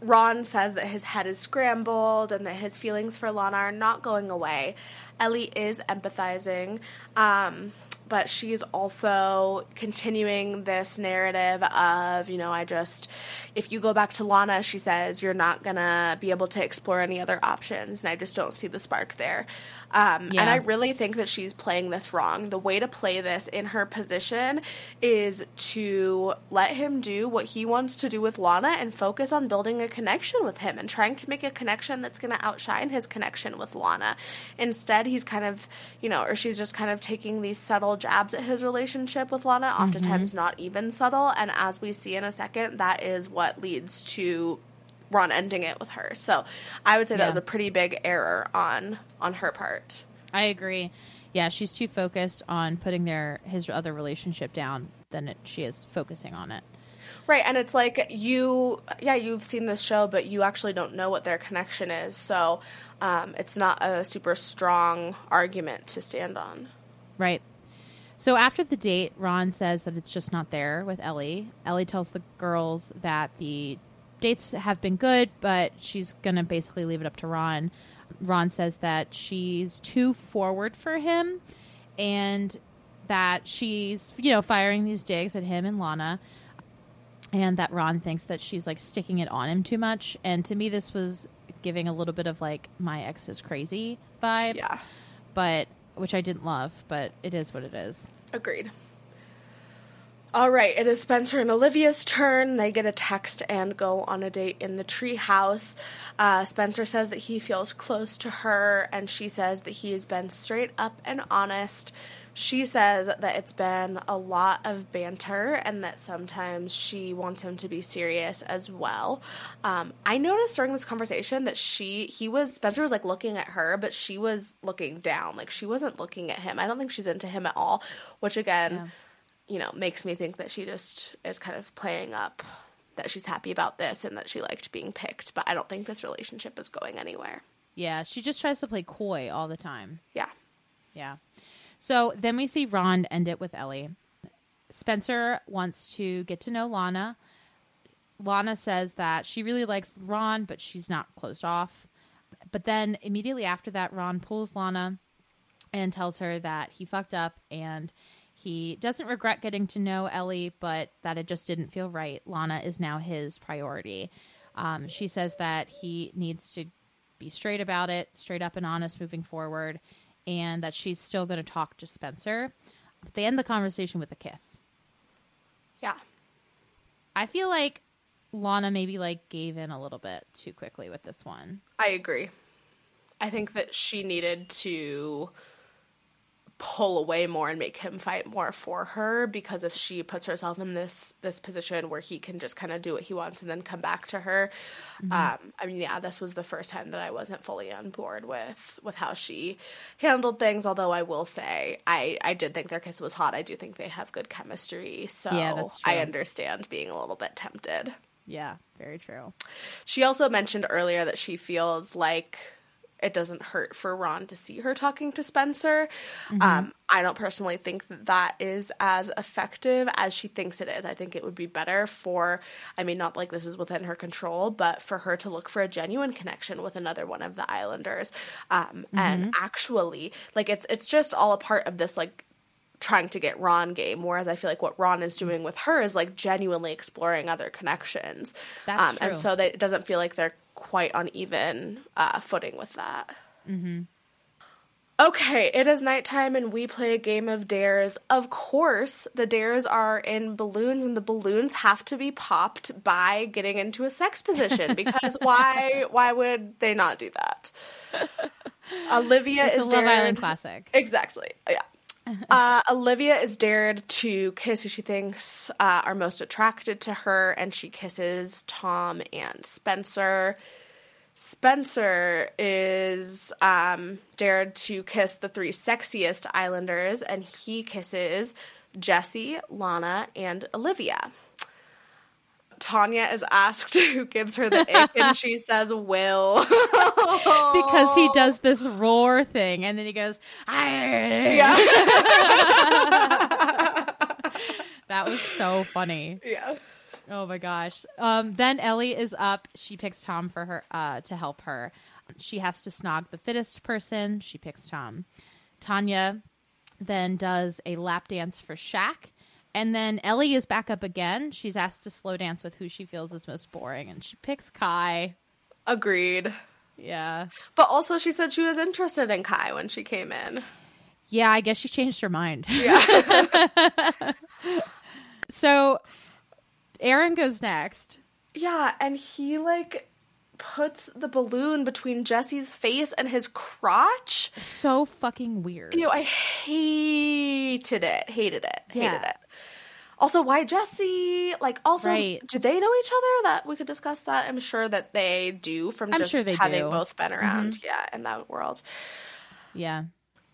Ron says that his head is scrambled and that his feelings for Lana are not going away. Ellie is empathizing, um, but she's also continuing this narrative of, you know, I just, if you go back to Lana, she says, you're not going to be able to explore any other options, and I just don't see the spark there. Um, Yeah. And I really think that she's playing this wrong. The way to play this in her position is to let him do what he wants to do with Lana and focus on building a connection with him and trying to make a connection that's going to outshine his connection with Lana. Instead, he's kind of, you know, or she's just kind of taking these subtle jabs at his relationship with Lana, oftentimes not even subtle. And as we see in a second, that is what leads to Ron ending it with her. So I would say that Yeah. was a pretty big error on on her part. I agree. Yeah, she's too focused on putting their his other relationship down than it, she is focusing on it. Right, and it's like you, yeah, you've seen this show, but you actually don't know what their connection is. So um, it's not a super strong argument to stand on. Right. So after the date, Ron says that it's just not there with Ellie. Ellie tells the girls that the dates have been good, but she's going to basically leave it up to Ron. Ron says that she's too forward for him and that she's, you know, firing these digs at him and Lana. And that Ron thinks that she's like sticking it on him too much. And to me, this was giving a little bit of like my ex is crazy vibes. Yeah. But which I didn't love, but it is what it is. Agreed. All right, it is Spencer and Olivia's turn. They get a text and go on a date in the treehouse. Uh, Spencer says that he feels close to her, and she says that he has been straight up and honest. She says that it's been a lot of banter and that sometimes she wants him to be serious as well. Um, I noticed during this conversation that she, he was, Spencer was like looking at her, but she was looking down. Like she wasn't looking at him. I don't think she's into him at all, which again, you know, makes me think that she just is kind of playing up that she's happy about this and that she liked being picked. But I don't think this relationship is going anywhere. Yeah, she just tries to play coy all the time. Yeah. Yeah. So then we see Ron end it with Ellie. Spencer wants to get to know Lana. Lana says that she really likes Ron, but she's not closed off. But then immediately after that, Ron pulls Lana and tells her that he fucked up and he doesn't regret getting to know Ellie, but that it just didn't feel right. Lana is now his priority. Um, she says that he needs to be straight about it, straight up and honest moving forward, and that she's still going to talk to Spencer. But They end the conversation with a kiss. Yeah. I feel like Lana maybe like gave in a little bit too quickly with this one. I agree. I think that she needed to pull away more and make him fight more for her because if she puts herself in this this position where he can just kind of do what he wants and then come back to her um i mean yeah this was the first time that i wasn't fully on board with with how she handled things. Although i will say i i did think their kiss was hot. I do think they have good chemistry. So Yeah, that's i understand being a little bit tempted. Yeah, very true. she also mentioned earlier that she feels like it doesn't hurt for Ron to see her talking to Spencer. Mm-hmm. Um, I don't personally think that that is as effective as she thinks it is. I think it would be better for, I mean, not like this is within her control, but for her to look for a genuine connection with another one of the Islanders. Um, And Mm-hmm. actually, like it's it's just all a part of this like trying to get Ron game. Whereas I feel like what Ron is doing with her is like genuinely exploring other connections. That's um, true. And so that it doesn't feel like they're quite on even uh, footing with that. Mm-hmm. Okay, it is nighttime and we play a game of dares. Of course, the dares are in balloons and the balloons have to be popped by getting into a sex position because why why would they not do that? Olivia It's a is Love Island classic. Exactly. Yeah. Uh, Olivia is dared to kiss who she thinks uh, are most attracted to her, and she kisses Tom and Spencer. Spencer is um, dared to kiss the three sexiest Islanders, and he kisses Jessie, Lana, and Olivia. Tanya is asked who gives her the ick, and she says Will. because he does this roar thing and then he goes Yeah. that was so funny yeah. oh my gosh um, then ellie is up she picks tom for her uh, to help her she has to snog the fittest person she picks tom tanya then does a lap dance for Shaq. And then Ellie is back up again. She's asked to slow dance with who she feels is most boring, and she picks Kai. Agreed. Yeah. But also, she said she was interested in Kai when she came in. Yeah, I guess she changed her mind. Yeah. so Aaron goes next. yeah, and he like puts the balloon between Jessie's face and his crotch. So fucking weird. You know, I hated it. Hated it. Hated it. Also, why Jessie? Like, also, Right. do they know each other? That we could discuss that. I'm sure that they do from I'm just sure having do. Mm-hmm. both been around, yeah, in that world. Yeah.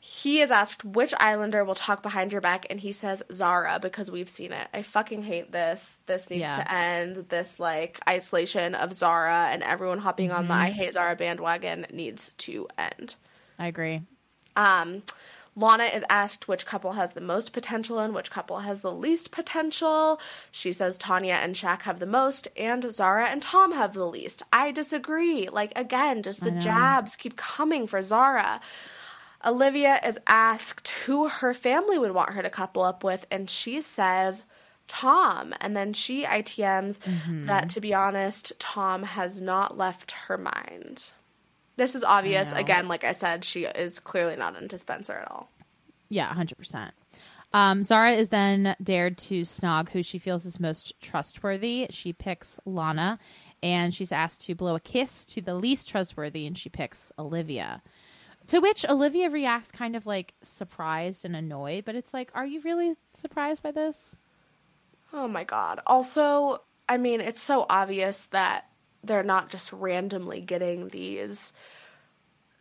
He is asked which Islander will talk behind your back, and he says Zara because we've seen it. I fucking hate this. This needs Yeah. to end. This like isolation of Zara and everyone hopping on the Mm-hmm. I hate Zara bandwagon needs to end. I agree. Um, Lana is asked which couple has the most potential and which couple has the least potential. She says Tanya and Shaq have the most, and Zara and Tom have the least. I disagree. Like, again, just the jabs keep coming for Zara. Olivia is asked who her family would want her to couple up with, and she says Tom. And then she ITMs that, to be honest, Tom has not left her mind. This is obvious. Again, like I said, she is clearly not into Spencer at all. Yeah, 100%. Um, Zara is then dared to snog who she feels is most trustworthy. She picks Lana, and she's asked to blow a kiss to the least trustworthy, and she picks Olivia. To which Olivia reacts kind of like surprised and annoyed, but it's like, are you really surprised by this? Oh my god. Also, I mean, it's so obvious that they're not just randomly getting these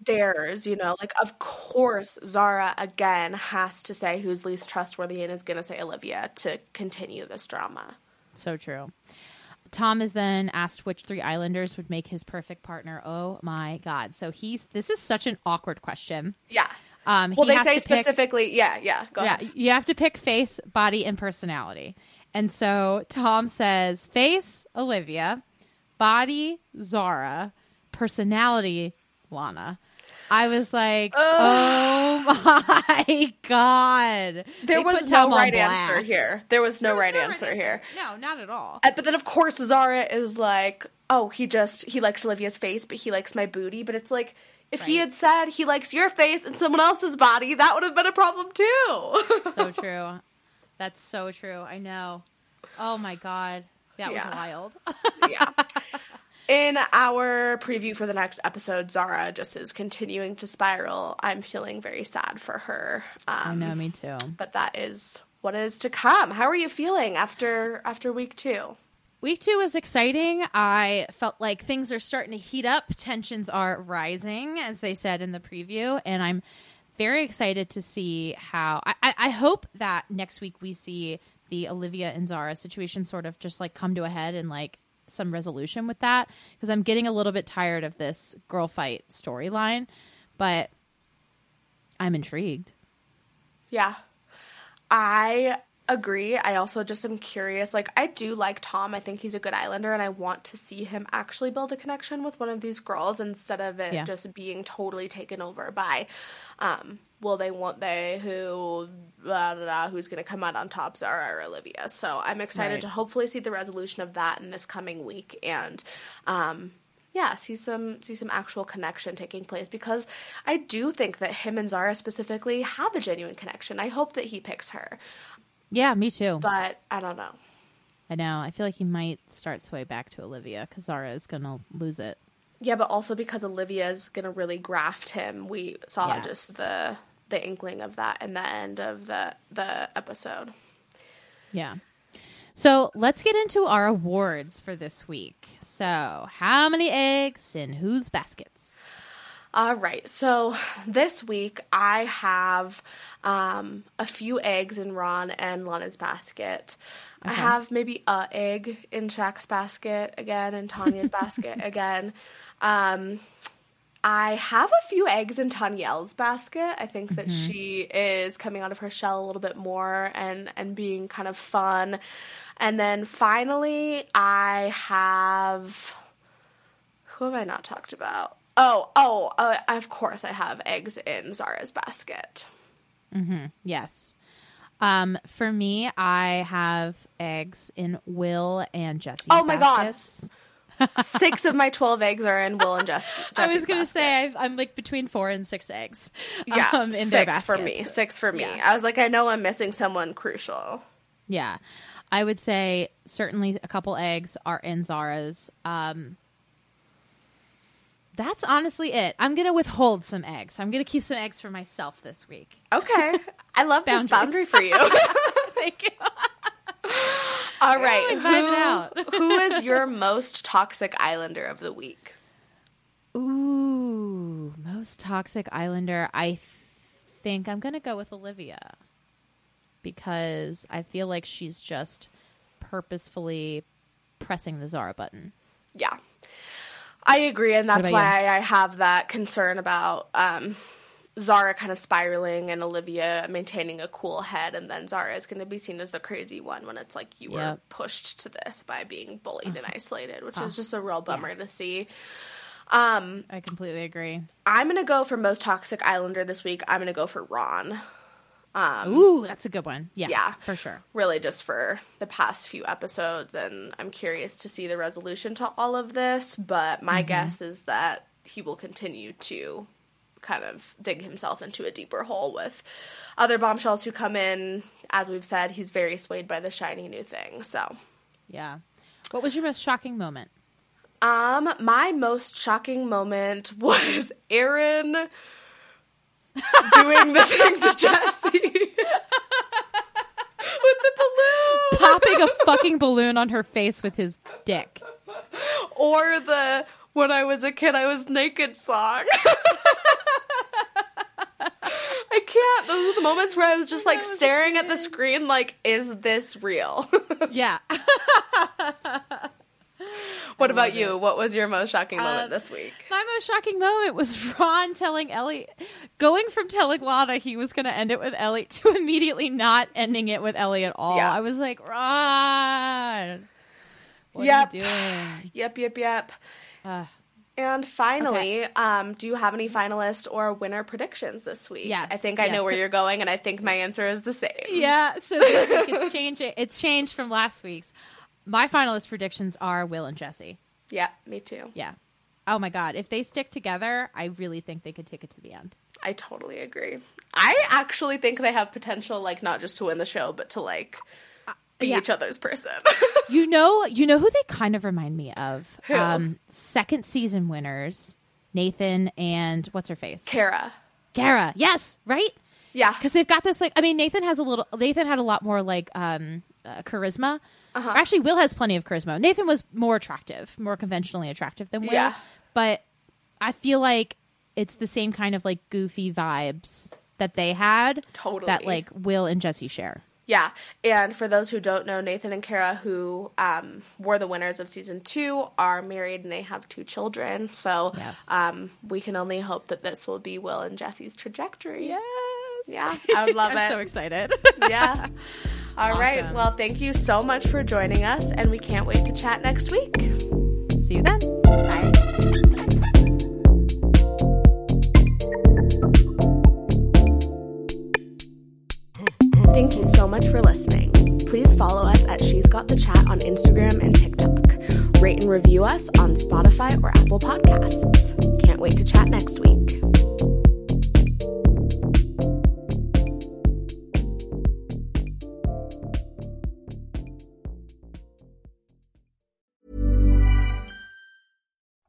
dares, you know? Like, of course, Zara again has to say who's least trustworthy and is going to say Olivia to continue this drama. So true. Tom is then asked which three Islanders would make his perfect partner. Oh my god! So he's this is such an awkward question. Yeah. Um, Well, he they has say to pick- specifically, yeah, yeah, go yeah, ahead. you have to pick face, body, and personality. And so Tom says face Olivia, body Zara, personality Lana. I was like, oh my god! There They was no right answer here. There was no There was right no answer here. No, not at all. Uh, But then, of course, Zara is like, oh, he just, he likes Olivia's face, but he likes my booty. But it's like, if he had said he likes your face and someone else's body, that would have been a problem too. so true. That's so true. I know. Oh my god, that Yeah. was wild. yeah. In our preview for the next episode, Zara just is continuing to spiral. I'm feeling very sad for her. Um, I Um, know, me too. But that is what is to come. How are you feeling after after week two? Week two was exciting. I felt like things are starting to heat up. Tensions are rising, as they said in the preview, and I'm very excited to see how. I, I, I hope that next week we see the Olivia and Zara situation sort of just like come to a head and like some resolution with that because I'm getting a little bit tired of this girl fight storyline, but I'm intrigued. Yeah. I agree. I also just am curious. Like, I do like Tom. I think he's a good Islander, and I want to see him actually build a connection with one of these girls instead of it Yeah. just being totally taken over by, um, will they, won't they, who, blah, blah, blah, who's going to come out on top, Zara or Olivia. So I'm excited Right. to hopefully see the resolution of that in this coming week and, um, yeah, see some see some actual connection taking place because I do think that him and Zara specifically have a genuine connection. I hope that he picks her. Yeah, me too. But I don't know. I know. I feel like he might start sway back to Olivia because Zara is going to lose it. Yeah, but also because Olivia is gonna really graft him. We saw Yes. just the the inkling of that in the end of the the episode. Yeah. So let's get into our awards for this week. So, how many eggs in whose baskets? All right. So this week I have um, a few eggs in Ron and Lana's basket. I have maybe a egg in Shaq's basket again and Tanya's basket again. Um, I have a few eggs in Tanyel's basket. I think that Mhm. she is coming out of her shell a little bit more and and being kind of fun. And then finally, I have who have I not talked about? Oh, oh, uh, of course I have eggs in Zara's basket. Mm-hmm. Yes. Um, for me, I have eggs in Will and Jessie's. Oh my God. Six of my twelve eggs are in Will and Jess. I was going to basket. say I've, I'm like between four and six eggs. yeah, um, in their six for me. Six for me. Yeah. I was like, I know I'm missing someone crucial. Yeah. I would say certainly a couple eggs are in Zara's. Um, that's honestly it. I'm going to withhold some eggs. I'm going to keep some eggs for myself this week. Okay, I love this boundary for you. Thank you. All right, who, out. who is your most toxic Islander of the week? Ooh, most toxic Islander. I th- think I'm going to go with Olivia because I feel like she's just purposefully pressing the Zara button. Yeah. I agree, and that's why I have that concern about um, Zara kind of spiraling and Olivia maintaining a cool head, and then Zara is going to be seen as the crazy one when it's like you were pushed to this by being bullied and isolated, which Uh-huh. is just a real bummer to see. Um, I completely agree. I'm going to go for most toxic Islander this week. I'm going to go for Ron. Um, Ooh, that's a good one. Yeah, yeah, for sure. Really, just for the past few episodes, and I'm curious to see the resolution to all of this. But my Mhm. guess is that he will continue to kind of dig himself into a deeper hole with other bombshells who come in. As we've said, he's very swayed by the shiny new thing. So, Yeah. What was your most shocking moment? um, my most shocking moment was Aaron doing the thing to Jessie with the balloon. Popping a fucking balloon on her face with his dick. or the when I was a kid I was naked song. I can't. Those are the moments where I was just like staring at the screen, like, is this real? Yeah. What about you? What was your most shocking moment Um, this week? My most shocking moment was Ron telling Ellie, going from telling Lana he was going to end it with Ellie to immediately not ending it with Ellie at all. Yeah. I was like, Ron, what Yep. are you doing? Yep, yep, yep. Uh, And finally, um, do you have any finalist or winner predictions this week? Yes, I think I know where you're going, and I think my answer is the same. yeah, so this week it's changed. It's changed from last week's. My finalist predictions are Will and Jessie. Yeah, me too. Yeah. Oh my god, if they stick together, I really think they could take it to the end. I totally agree. I actually think they have potential, like not just to win the show, but to like be yeah. each other's person. You know, you know who they kind of remind me of? Who? Um, second season winners, Nathan and what's her face? Cara. Cara. Yes, right? Yeah. Because they've got this like I mean Nathan has a little Nathan had a lot more like um uh, charisma. Uh-huh. Actually, Will has plenty of charisma. Nathan was more attractive, more conventionally attractive than Will. Yeah. But I feel like it's the same kind of like goofy vibes that they had Totally. that like Will and Jessie share. Yeah, and for those who don't know, Nathan and Cara, who um, were the winners of season two, are married and they have two children. So Yes. um, we can only hope that this will be Will and Jessie's trajectory. Yes. Yeah, I would love I'm it. so excited. yeah. All right. Awesome. Well, thank you so much for joining us, and we can't wait to chat next week. See you then. Bye. Thank you so much for listening. Please follow us at She's Got the Chat on Instagram and TikTok. Rate and review us on Spotify or Apple Podcasts. Can't wait to chat next week.